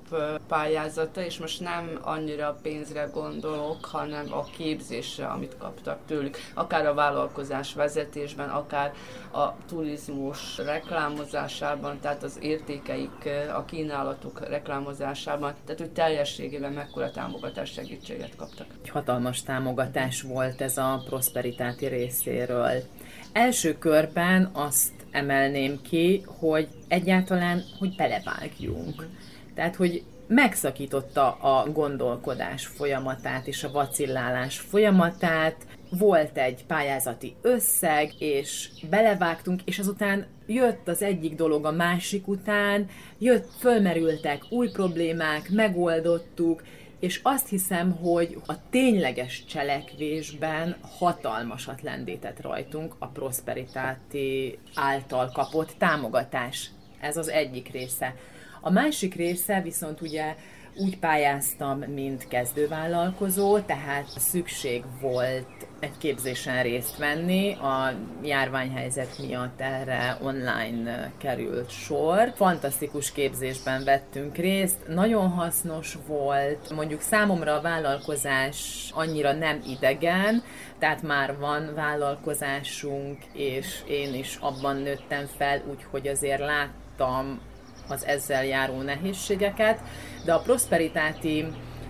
pályázata, és most nem annyira a pénzre gondolok, hanem a képzésre, amit kaptak tőlük, akár a vállalkozás vezetésben, akár a turizmus reklámozásában, tehát az értékeik, a kínálatuk reklámozásában, tehát hogy teljességében mekkora támogatás segítséget kaptak. Hatalmas támogatás volt ez a Prosperitáti részéről. Első körben azt emelném ki, hogy egyáltalán, hogy belevágjunk. Tehát, hogy megszakította a gondolkodás folyamatát és a vacillálás folyamatát, volt egy pályázati összeg, és belevágtunk, és azután jött az egyik dolog a másik után, jött, fölmerültek új problémák, megoldottuk, és azt hiszem, hogy a tényleges cselekvésben hatalmasat lendített rajtunk a Prosperitáti által kapott támogatás. Ez az egyik része. A másik része viszont ugye úgy pályáztam, mint kezdővállalkozó, tehát szükség volt egy képzésen részt venni. A járványhelyzet miatt erre online került sor. Fantasztikus képzésben vettünk részt, nagyon hasznos volt. Mondjuk számomra a vállalkozás annyira nem idegen, tehát már van vállalkozásunk, és én is abban nőttem fel, úgyhogy azért láttam az ezzel járó nehézségeket, de a prosperitáti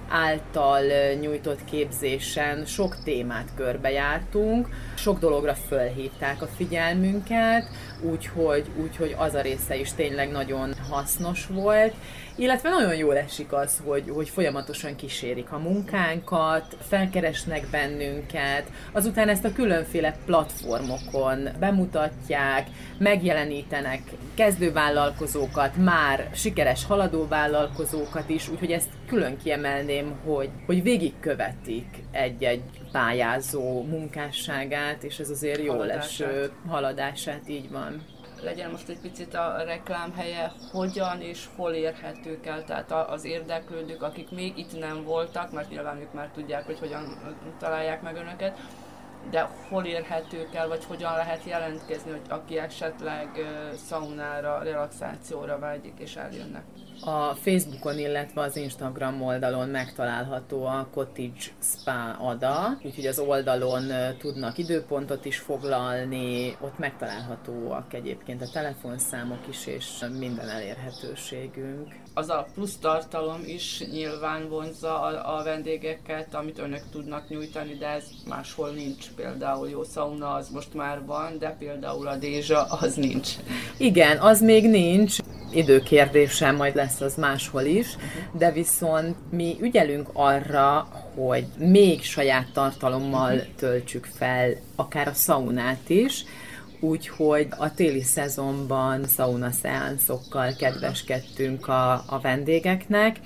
által nyújtott képzésen sok témát körbejártunk, sok dologra fölhívták a figyelmünket, úgyhogy, úgyhogy az a része is tényleg nagyon hasznos volt, illetve nagyon jól esik az, hogy, hogy folyamatosan kísérik a munkánkat, felkeresnek bennünket, azután ezt a különféle platformokon bemutatják, megjelenítenek kezdővállalkozókat, már sikeres haladóvállalkozókat is, úgyhogy ezt külön kiemelném, hogy, hogy végigkövetik egy-egy pályázó munkásságát, és ez azért jó eső haladását, így van legyen most egy picit a reklámhelye, hogyan és hol érhetők el, tehát az érdeklődők, akik még itt nem voltak, mert nyilván ők már tudják, hogy hogyan találják meg önöket, de hol érhetők el, vagy hogyan lehet jelentkezni, hogy aki esetleg szaunára, relaxációra vágyik és eljönnek? A Facebookon, illetve az Instagram oldalon megtalálható a Cottage Spa Ada, úgyhogy az oldalon tudnak időpontot is foglalni, ott megtalálhatóak egyébként a telefonszámok is, és minden elérhetőségünk. Az a plusz tartalom is nyilván vonzza a, a vendégeket, amit önök tudnak nyújtani, de ez máshol nincs. Például jó szauna az most már van, de például a dézsa az nincs. Igen, az még nincs. Időkérdése, majd lesz az máshol is, de viszont mi ügyelünk arra, hogy még saját tartalommal töltsük fel akár a szaunát is, úgyhogy a téli szezonban szauna szeánszokkal kedveskedtünk a, a vendégeknek.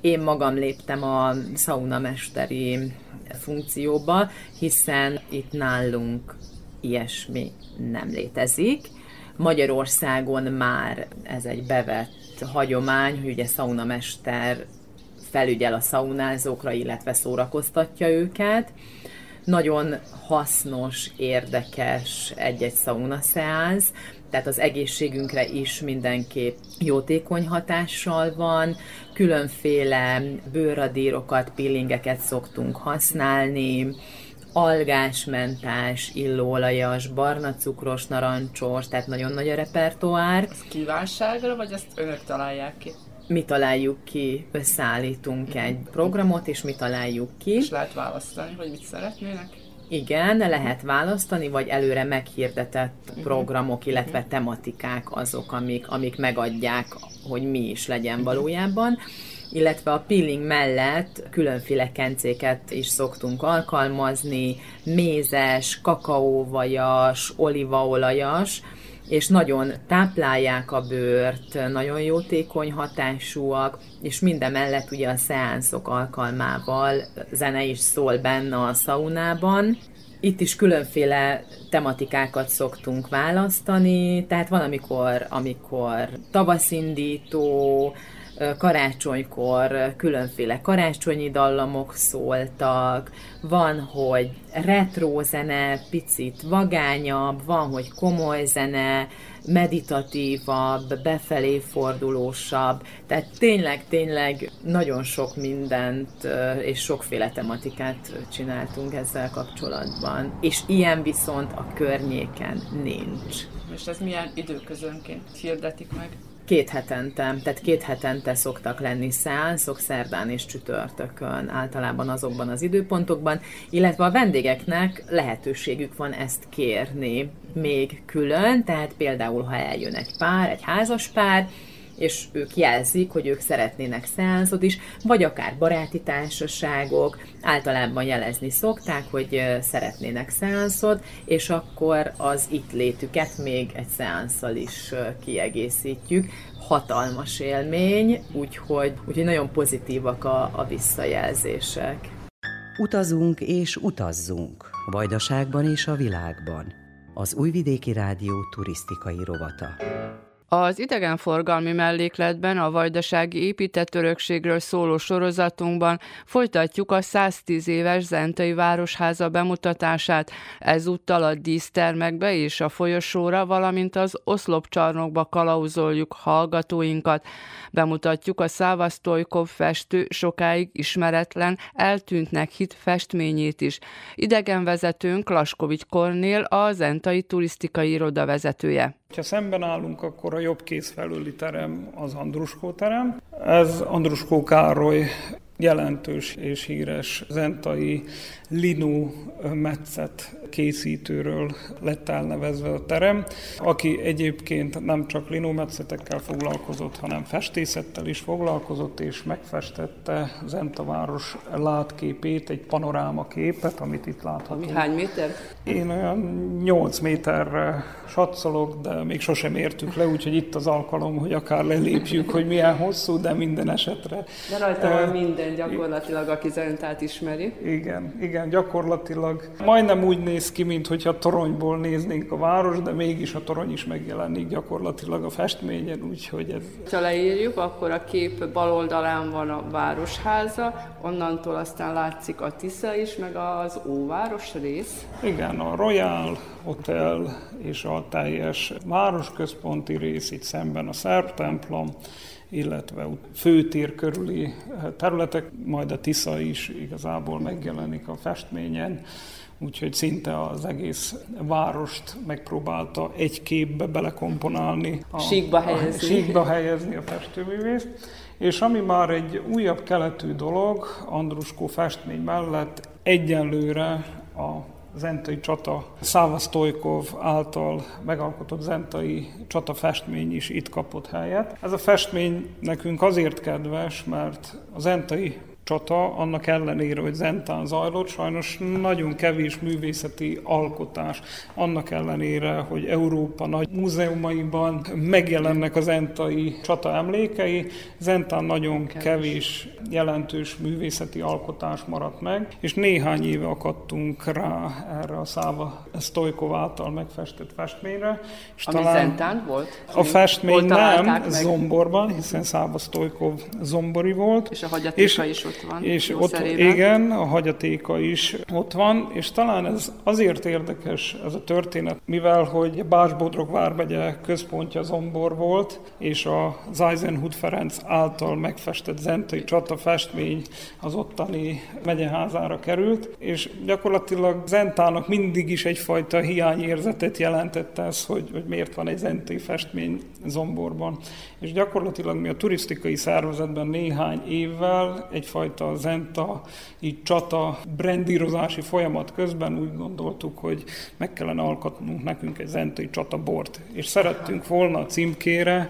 Én magam léptem a saunamesteri funkcióba, hiszen itt nálunk ilyesmi nem létezik. Magyarországon már ez egy bevett hagyomány, hogy ugye szaunamester felügyel a szaunázókra, illetve szórakoztatja őket. Nagyon hasznos, érdekes egy-egy szaunaszeánsz, tehát az egészségünkre is mindenképp jótékony hatással van. Különféle bőradírokat, pillingeket szoktunk használni, algásmentás, illóolajas, barna cukros, narancsos, tehát nagyon nagy a repertoár. Ez kívánságra, vagy ezt önök találják ki? Mi találjuk ki, összeállítunk egy programot, és mi találjuk ki. És lehet választani, hogy mit szeretnének? Igen, lehet választani, vagy előre meghirdetett uh-huh. programok, illetve uh-huh. tematikák azok, amik, amik megadják, hogy mi is legyen uh-huh. valójában illetve a peeling mellett különféle kencéket is szoktunk alkalmazni, mézes, kakaóvajas, olívaolajas, és nagyon táplálják a bőrt, nagyon jótékony hatásúak, és minden mellett ugye a szeánszok alkalmával zene is szól benne a szaunában. Itt is különféle tematikákat szoktunk választani, tehát van, amikor, amikor tavaszindító, karácsonykor különféle karácsonyi dallamok szóltak, van, hogy retro zene, picit vagányabb, van, hogy komoly zene, meditatívabb, befelé fordulósabb, tehát tényleg, tényleg nagyon sok mindent és sokféle tematikát csináltunk ezzel kapcsolatban. És ilyen viszont a környéken nincs. És ez milyen időközönként hirdetik meg? Két hetente, tehát két hetente szoktak lenni szeánszok szerdán és csütörtökön, általában azokban az időpontokban, illetve a vendégeknek lehetőségük van ezt kérni még külön, tehát például ha eljön egy pár, egy házas pár, és ők jelzik, hogy ők szeretnének szeánszot is, vagy akár baráti társaságok, általában jelezni szokták, hogy szeretnének szeánszot, és akkor az itt létüket még egy szeánszal is kiegészítjük. Hatalmas élmény, úgyhogy, úgyhogy nagyon pozitívak a, a visszajelzések. Utazunk és utazzunk, Vajdaságban és a világban. Az Újvidéki Rádió turisztikai rovata. Az idegenforgalmi mellékletben a vajdasági épített örökségről szóló sorozatunkban folytatjuk a 110 éves Zentai Városháza bemutatását, ezúttal a dísztermekbe és a folyosóra, valamint az oszlopcsarnokba kalauzoljuk hallgatóinkat. Bemutatjuk a Szávasztojkov festő sokáig ismeretlen, eltűntnek hit festményét is. Idegenvezetőnk Laskovics Kornél a Zentai Turisztikai Iroda vezetője. Ha szemben állunk, akkor a jobb kéz felüli terem az Andruskó terem. Ez Andruskó Károly jelentős és híres zentai Linu metszet készítőről lett elnevezve a terem, aki egyébként nem csak Linu metszetekkel foglalkozott, hanem festészettel is foglalkozott, és megfestette Zenta város látképét, egy panoráma képet, amit itt láthatunk. Hány méter? Én olyan 8 méterre satszolok, de még sosem értük le, úgyhogy itt az alkalom, hogy akár lelépjük, hogy milyen hosszú, de minden esetre. De rajta van minden gyakorlatilag, aki Zentát ismeri. Igen, igen, gyakorlatilag majdnem úgy néz ki, mintha toronyból néznénk a város, de mégis a torony is megjelenik gyakorlatilag a festményen, úgyhogy ez... Ha leírjuk, akkor a kép bal oldalán van a városháza, onnantól aztán látszik a Tisza is, meg az Óváros rész. Igen, a Royal Hotel és a teljes városközponti rész itt szemben a Szerb templom, illetve főtér körüli területek, majd a Tisza is igazából megjelenik a festményen, úgyhogy szinte az egész várost megpróbálta egy képbe belekomponálni. A, síkba helyezni. A, síkba helyezni a festőművész. És ami már egy újabb keletű dolog, Andruskó festmény mellett egyenlőre a zentai csata, Szávasztojkov által megalkotott zentai csata festmény is itt kapott helyet. Ez a festmény nekünk azért kedves, mert a zentai csata, annak ellenére, hogy Zentán zajlott, sajnos nagyon kevés művészeti alkotás, annak ellenére, hogy Európa nagy múzeumaiban megjelennek az zentai csata emlékei, Zentán nagyon kevés, kevés jelentős művészeti alkotás maradt meg, és néhány éve akadtunk rá erre a Száva Sztojkov által megfestett festményre. És Ami talán Zentán volt? A festmény nem? Zomborban, hiszen Száva Sztojkov zombori volt. És a hagyatéka is ott ott van. És ott, igen, a hagyatéka is ott van, és talán ez azért érdekes ez a történet, mivel hogy Básbodrog vármegye központja Zombor volt, és a Eisenhut Ferenc által megfestett zentai csata festmény az ottani megyeházára került, és gyakorlatilag Zentának mindig is egyfajta hiányérzetet jelentette ez, hogy, hogy miért van egy zentai festmény Zomborban. És gyakorlatilag mi a turisztikai szervezetben néhány évvel egyfajta zenta, így csata, brandírozási folyamat közben úgy gondoltuk, hogy meg kellene alkotnunk nekünk egy zentai csatabort. És szerettünk volna a címkére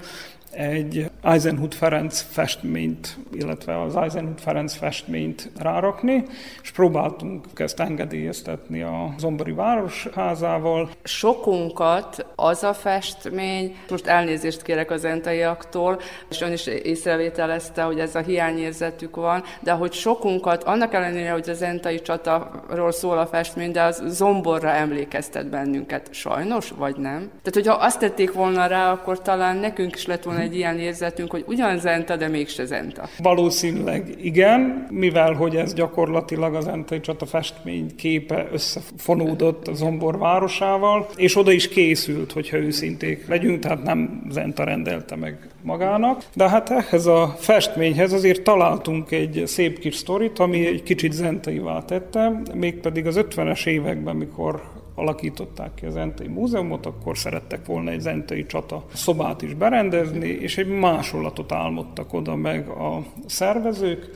egy Eisenhut Ferenc festményt, illetve az Eisenhut Ferenc festményt rárakni, és próbáltunk ezt engedélyeztetni a Zombori Városházával. Sokunkat az a festmény, most elnézést kérek az entaiaktól, és ön is észrevételezte, hogy ez a hiányérzetük van, de hogy sokunkat, annak ellenére, hogy az entai csataról szól a festmény, de az zomborra emlékeztet bennünket. Sajnos, vagy nem? Tehát, hogyha azt tették volna rá, akkor talán nekünk is lett volna egy ilyen érzetünk, hogy ugyan zenta, de mégse zenta. Valószínűleg igen, mivel hogy ez gyakorlatilag az entai csata festmény képe összefonódott a Zombor városával, és oda is készült, hogyha őszinték legyünk, tehát nem zenta rendelte meg magának. De hát ehhez a festményhez azért találtunk egy szép kis sztorit, ami egy kicsit zenteivá tette, mégpedig az 50-es években, mikor alakították ki az Entei Múzeumot, akkor szerettek volna egy Entei csata szobát is berendezni, és egy másolatot álmodtak oda meg a szervezők,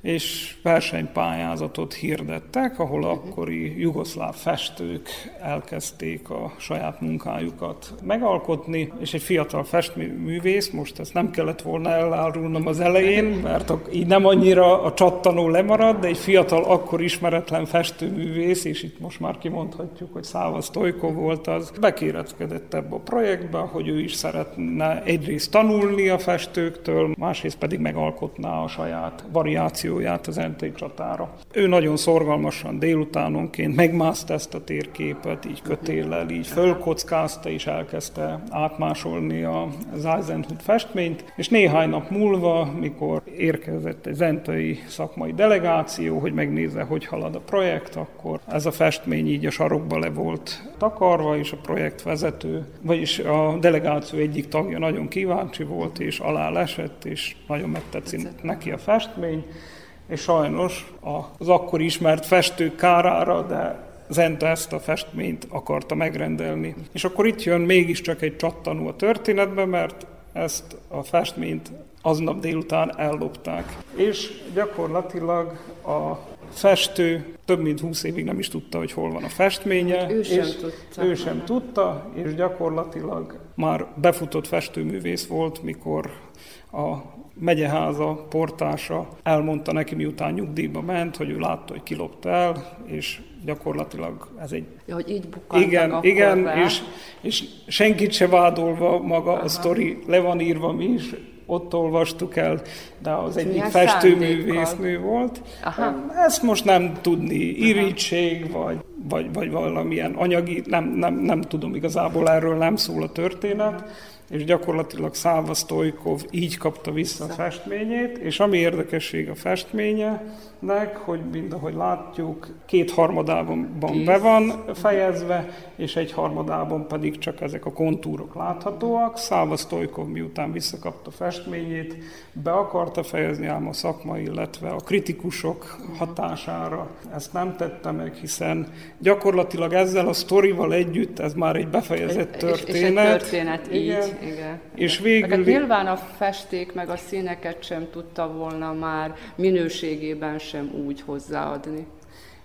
és versenypályázatot hirdettek, ahol akkori jugoszláv festők elkezdték a saját munkájukat megalkotni, és egy fiatal festművész, most ezt nem kellett volna elárulnom az elején, mert így nem annyira a csattanó lemarad, de egy fiatal, akkor ismeretlen festőművész, és itt most már kimondhatjuk, hogy Száva Stojko volt az, bekéretkedett ebbe a projektbe, hogy ő is szeretne egyrészt tanulni a festőktől, másrészt pedig megalkotná a saját variációt expedícióját az Entei csatára. Ő nagyon szorgalmasan délutánonként megmászta ezt a térképet, így kötéllel, így fölkockázta és elkezdte átmásolni az Eisenhut festményt, és néhány nap múlva, mikor érkezett egy zentai szakmai delegáció, hogy megnézze, hogy halad a projekt, akkor ez a festmény így a sarokba le volt takarva, és a projektvezető, vagyis a delegáció egyik tagja nagyon kíváncsi volt, és alá lesett, és nagyon megtetszik neki a festmény, és sajnos az akkor ismert festő kárára, de Zenta ezt a festményt akarta megrendelni. És akkor itt jön mégiscsak egy csattanó a történetbe, mert ezt a festményt aznap délután ellopták. És gyakorlatilag a festő több mint 20 évig nem is tudta, hogy hol van a festménye. Ő sem és tudta. Ő sem tudta, és gyakorlatilag már befutott festőművész volt, mikor a megyeháza, portása elmondta neki, miután nyugdíjba ment, hogy ő látta, hogy kilopta el, és gyakorlatilag ez egy... Ja, hogy így Igen, igen, be. és, és senkit se vádolva maga Aha. a sztori, le van írva mi is, ott olvastuk el, de az egyik Milyen festőművésznő volt. Aha. Ezt most nem tudni, irítség, vagy, vagy, vagy valamilyen anyagi, nem, nem, nem tudom, igazából erről nem szól a történet, és gyakorlatilag Száva Stojkov így kapta vissza a festményét, és ami érdekesség a festményenek, hogy mind ahogy látjuk, két harmadában be van fejezve, és egy harmadában pedig csak ezek a kontúrok láthatóak. Száva Stojkov miután visszakapta festményét, be akarta fejezni, ám a szakma, illetve a kritikusok hatására. Ezt nem tette meg, hiszen gyakorlatilag ezzel a sztorival együtt ez már egy befejezett történet. És, és egy történet, így. Igen. Igen. És végül... Hát nyilván a festék meg a színeket sem tudta volna már minőségében sem úgy hozzáadni.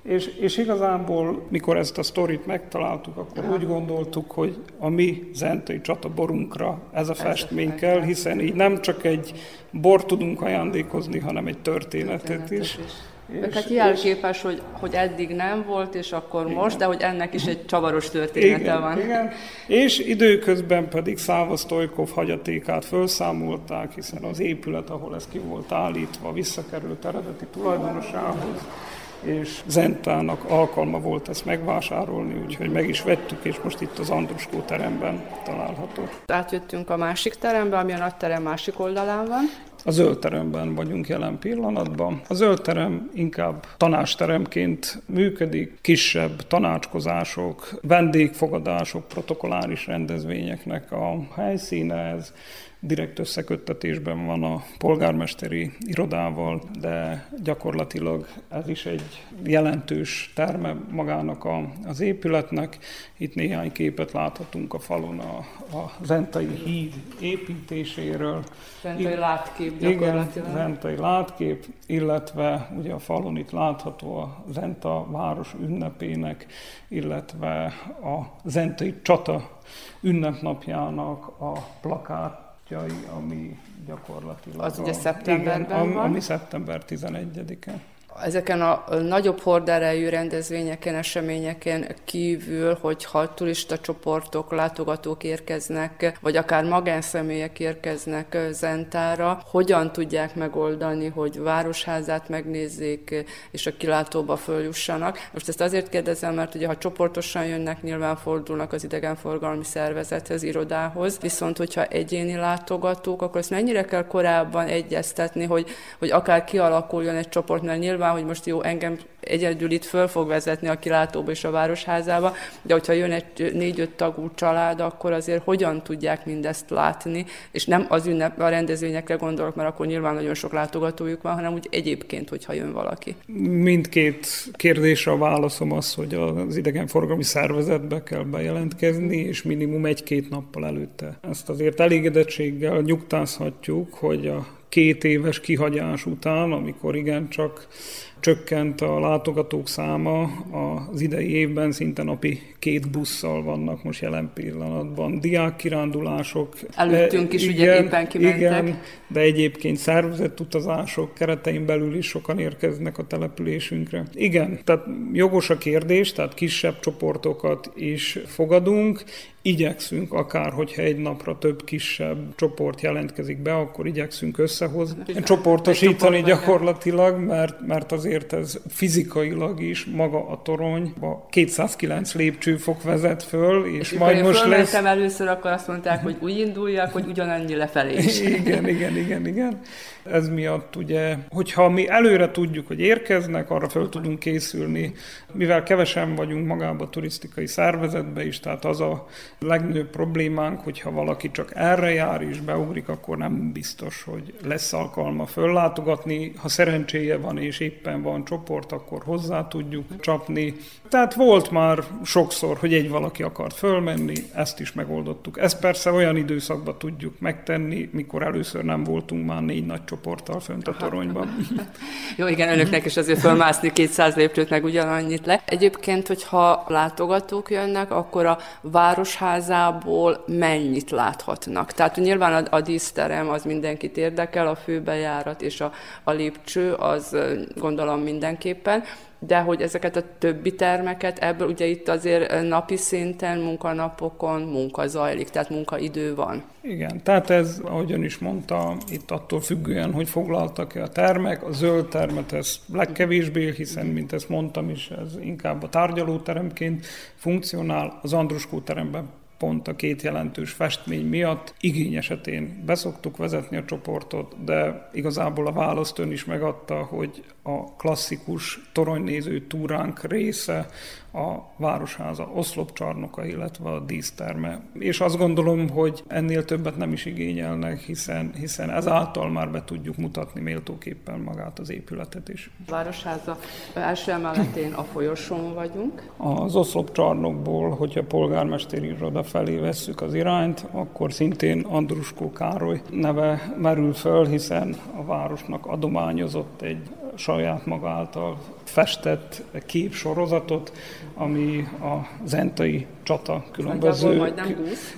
És, és igazából, mikor ezt a sztorit megtaláltuk, akkor Aha. úgy gondoltuk, hogy a mi zentai csataborunkra ez a ez festmény a kell, hiszen így nem csak egy bor tudunk ajándékozni, hanem egy történetet, történetet is. is. És, hát jelképes, hogy, hogy eddig nem volt, és akkor igen. most, de hogy ennek is egy csavaros története igen, van. Igen. És időközben pedig Száva Stojkov hagyatékát felszámolták, hiszen az épület, ahol ez ki volt állítva, visszakerült eredeti tulajdonosához és Zentának alkalma volt ezt megvásárolni, úgyhogy meg is vettük, és most itt az Andruskó teremben található. Átjöttünk a másik terembe, ami a nagy terem másik oldalán van. A zöld teremben vagyunk jelen pillanatban. A zöld terem inkább tanásteremként működik, kisebb tanácskozások, vendégfogadások, protokoláris rendezvényeknek a helyszíne ez direkt összeköttetésben van a polgármesteri irodával, de gyakorlatilag ez is egy jelentős terme magának a, az épületnek. Itt néhány képet láthatunk a falon a, a Zentai híd építéséről. Zentai látkép gyakorlatilag. Igen, Zentai látkép, illetve ugye a falon itt látható a Zenta város ünnepének, illetve a Zentai csata ünnepnapjának a plakát ami gyakorlatilag... Az a, ugye szeptemberben igen, van? ami szeptember 11-e ezeken a nagyobb horderejű rendezvényeken, eseményeken kívül, hogyha turista csoportok, látogatók érkeznek, vagy akár magánszemélyek érkeznek Zentára, hogyan tudják megoldani, hogy városházát megnézzék, és a kilátóba följussanak. Most ezt azért kérdezem, mert ugye ha csoportosan jönnek, nyilván fordulnak az idegenforgalmi szervezethez, irodához, viszont hogyha egyéni látogatók, akkor ezt mennyire kell korábban egyeztetni, hogy, hogy akár kialakuljon egy csoport, mert nyilván nyilván, hogy most jó, engem egyedül itt föl fog vezetni a kilátóba és a városházába, de hogyha jön egy négy-öt tagú család, akkor azért hogyan tudják mindezt látni, és nem az ünnep, a rendezvényekre gondolok, mert akkor nyilván nagyon sok látogatójuk van, hanem úgy egyébként, hogyha jön valaki. Mindkét kérdésre a válaszom az, hogy az idegenforgalmi szervezetbe kell bejelentkezni, és minimum egy-két nappal előtte. Ezt azért elégedettséggel nyugtázhatjuk, hogy a két éves kihagyás után, amikor igencsak csökkent a látogatók száma, az idei évben szinte napi két busszal vannak most jelen pillanatban. Diák kirándulások. Előttünk is igen, ugye éppen kimentek. Igen, de egyébként szervezett utazások keretein belül is sokan érkeznek a településünkre. Igen, tehát jogos a kérdés, tehát kisebb csoportokat is fogadunk, igyekszünk, akár hogyha egy napra több kisebb csoport jelentkezik be, akkor igyekszünk összehozni, csoportosítani gyakorlatilag, mert, mert azért ez fizikailag is maga a torony, a 209 lépcsőfok vezet föl, és, és majd most lesz... először, akkor azt mondták, hogy úgy induljak, hogy ugyanannyi lefelé is. igen, igen, igen, igen. Ez miatt ugye, hogyha mi előre tudjuk, hogy érkeznek, arra fel tudunk készülni, mivel kevesen vagyunk magába a turisztikai szervezetbe is, tehát az a legnagyobb problémánk, hogyha valaki csak erre jár és beugrik, akkor nem biztos, hogy lesz alkalma föllátogatni. Ha szerencséje van és éppen van csoport, akkor hozzá tudjuk csapni. Tehát volt már sokszor, hogy egy valaki akart fölmenni, ezt is megoldottuk. Ezt persze olyan időszakban tudjuk megtenni, mikor először nem voltunk már négy nagy csoporttal fönt a toronyban. Jó, igen, önöknek is azért fölmászni 200 lépcsőt meg ugyanannyit le. Egyébként, hogyha látogatók jönnek, akkor a városházából mennyit láthatnak? Tehát nyilván a, a díszterem az mindenkit érdekel, a főbejárat és a, a lépcső az gondolom mindenképpen, de hogy ezeket a többi termeket, ebből ugye itt azért napi szinten, munkanapokon munka zajlik, tehát munkaidő van. Igen, tehát ez, ahogyan is mondta, itt attól függően, hogy foglaltak-e a termek, a zöld termet ez legkevésbé, hiszen, mint ezt mondtam is, ez inkább a tárgyalóteremként funkcionál, az Andruskó teremben pont a két jelentős festmény miatt igény esetén beszoktuk vezetni a csoportot, de igazából a választ ön is megadta, hogy a klasszikus toronynéző túránk része a Városháza oszlopcsarnoka, illetve a díszterme. És azt gondolom, hogy ennél többet nem is igényelnek, hiszen, hiszen ezáltal már be tudjuk mutatni méltóképpen magát az épületet is. A Városháza első emeletén a folyosón vagyunk. Az oszlopcsarnokból, hogyha a polgármesteri iroda felé vesszük az irányt, akkor szintén Andruskó Károly neve merül föl, hiszen a városnak adományozott egy saját maga által festett képsorozatot, ami a zentai csata különböző,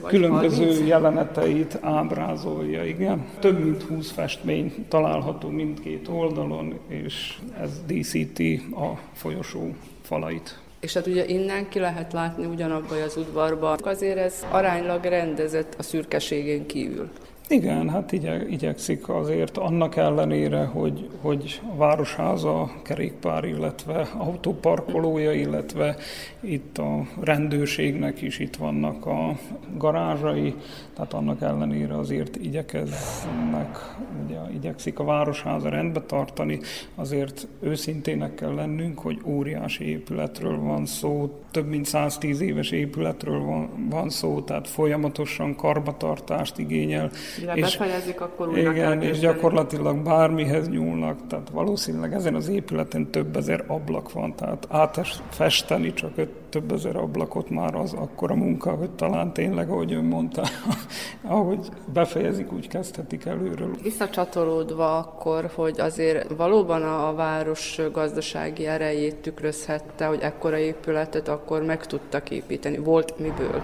különböző jeleneteit ábrázolja. Igen. Több mint 20 festmény található mindkét oldalon, és ez díszíti a folyosó falait. És hát ugye innen ki lehet látni ugyanabban az udvarban. Azért ez aránylag rendezett a szürkeségén kívül. Igen, hát igye, igyekszik azért annak ellenére, hogy, hogy a Városháza kerékpár, illetve autóparkolója, illetve itt a rendőrségnek is itt vannak a garázsai, tehát annak ellenére azért igyekeznek, ugye, igyekszik a Városháza rendbe tartani, azért őszintének kell lennünk, hogy óriási épületről van szó, több mint 110 éves épületről van, van szó, tehát folyamatosan karbatartást igényel. Mire és, befejezik, akkor újra Igen, és gyakorlatilag bármihez nyúlnak, tehát valószínűleg ezen az épületen több ezer ablak van, tehát átfesteni csak öt, több ezer ablakot már az akkora munka, hogy talán tényleg, ahogy ön mondta, ahogy befejezik, úgy kezdhetik előről. Visszacsatolódva akkor, hogy azért valóban a város gazdasági erejét tükrözhette, hogy ekkora épületet akkor meg tudtak építeni. Volt miből?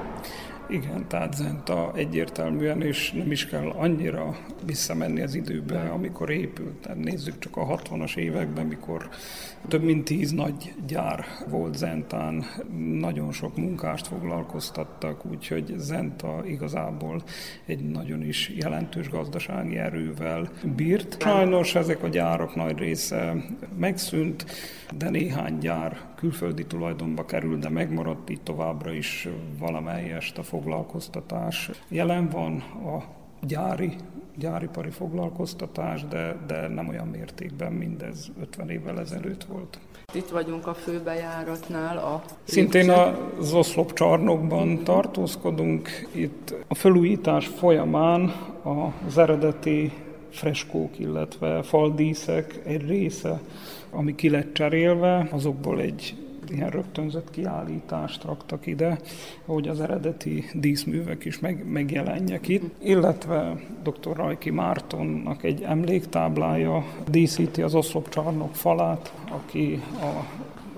Igen, tehát Zenta egyértelműen, és nem is kell annyira visszamenni az időbe, amikor épült. Tehát nézzük csak a 60-as években, mikor több mint tíz nagy gyár volt Zentán, nagyon sok munkást foglalkoztattak, úgyhogy Zenta igazából egy nagyon is jelentős gazdasági erővel bírt. Sajnos ezek a gyárak nagy része megszűnt, de néhány gyár külföldi tulajdonba kerül, de megmaradt így továbbra is valamelyest a foglalkoztatás. Jelen van a gyári gyáripari foglalkoztatás, de, de nem olyan mértékben, mint ez 50 évvel ezelőtt volt. Itt vagyunk a főbejáratnál. A Szintén az oszlop csarnokban tartózkodunk. Itt a felújítás folyamán az eredeti freskók, illetve faldíszek egy része, ami ki lett cserélve, azokból egy ilyen rögtönzött kiállítást raktak ide, hogy az eredeti díszművek is meg, megjelenjek itt, illetve dr. Rajki Mártonnak egy emléktáblája díszíti az oszlopcsarnok falát, aki a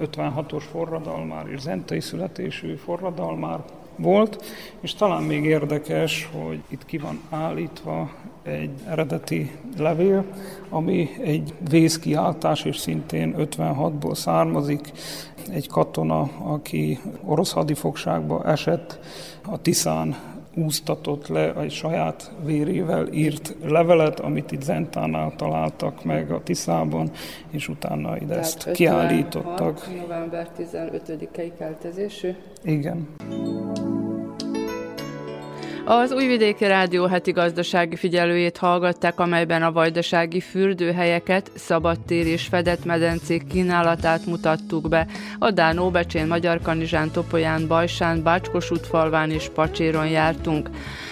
56-os forradalmár és zentai születésű forradalmár volt, és talán még érdekes, hogy itt ki van állítva egy eredeti levél, ami egy vészkiáltás, és szintén 56-ból származik, egy katona, aki orosz hadifogságba esett, a Tiszán úsztatott le egy saját vérével írt levelet, amit itt Zentánál találtak meg a Tiszában, és utána ide Tehát ezt kiállítottak. november 15-i keltezésű? Igen. Az Újvidéki Rádió heti gazdasági figyelőjét hallgatták, amelyben a vajdasági fürdőhelyeket, szabadtér és fedett medencék kínálatát mutattuk be. A Dán Óbecsén, Magyar Kanizsán, Topolyán, Bajsán, Bácskos útfalván és Pacséron jártunk.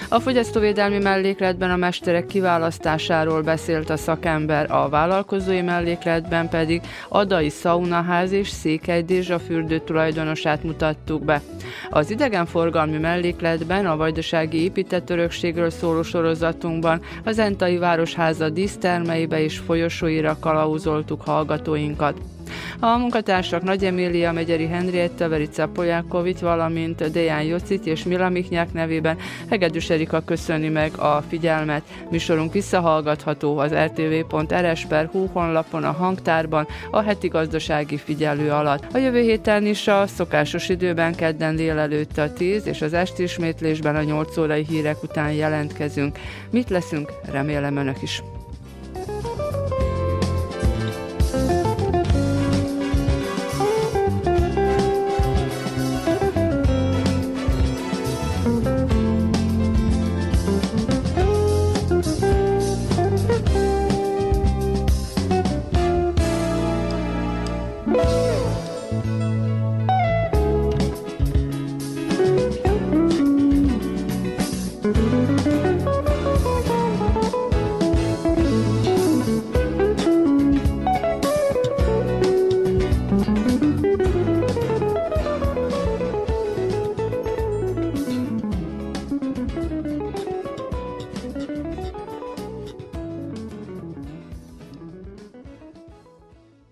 A fogyasztóvédelmi mellékletben a mesterek kiválasztásáról beszélt a szakember, a vállalkozói mellékletben pedig Adai Szaunaház és Székely Dézsa fürdő tulajdonosát mutattuk be. Az idegenforgalmi mellékletben a vajdasági épített örökségről szóló sorozatunkban az Entai Városháza dísztermeibe és folyosóira kalauzoltuk hallgatóinkat. A munkatársak Nagy Emília, Megyeri Henrietta, Verica Polyákovics, valamint Deján Jocit és Mila Miknyák nevében Hegedűs Erika köszöni meg a figyelmet. Műsorunk visszahallgatható az rtv.rs.hu honlapon a hangtárban a heti gazdasági figyelő alatt. A jövő héten is a szokásos időben kedden délelőtt a 10 és az esti ismétlésben a 8 órai hírek után jelentkezünk. Mit leszünk? Remélem önök is.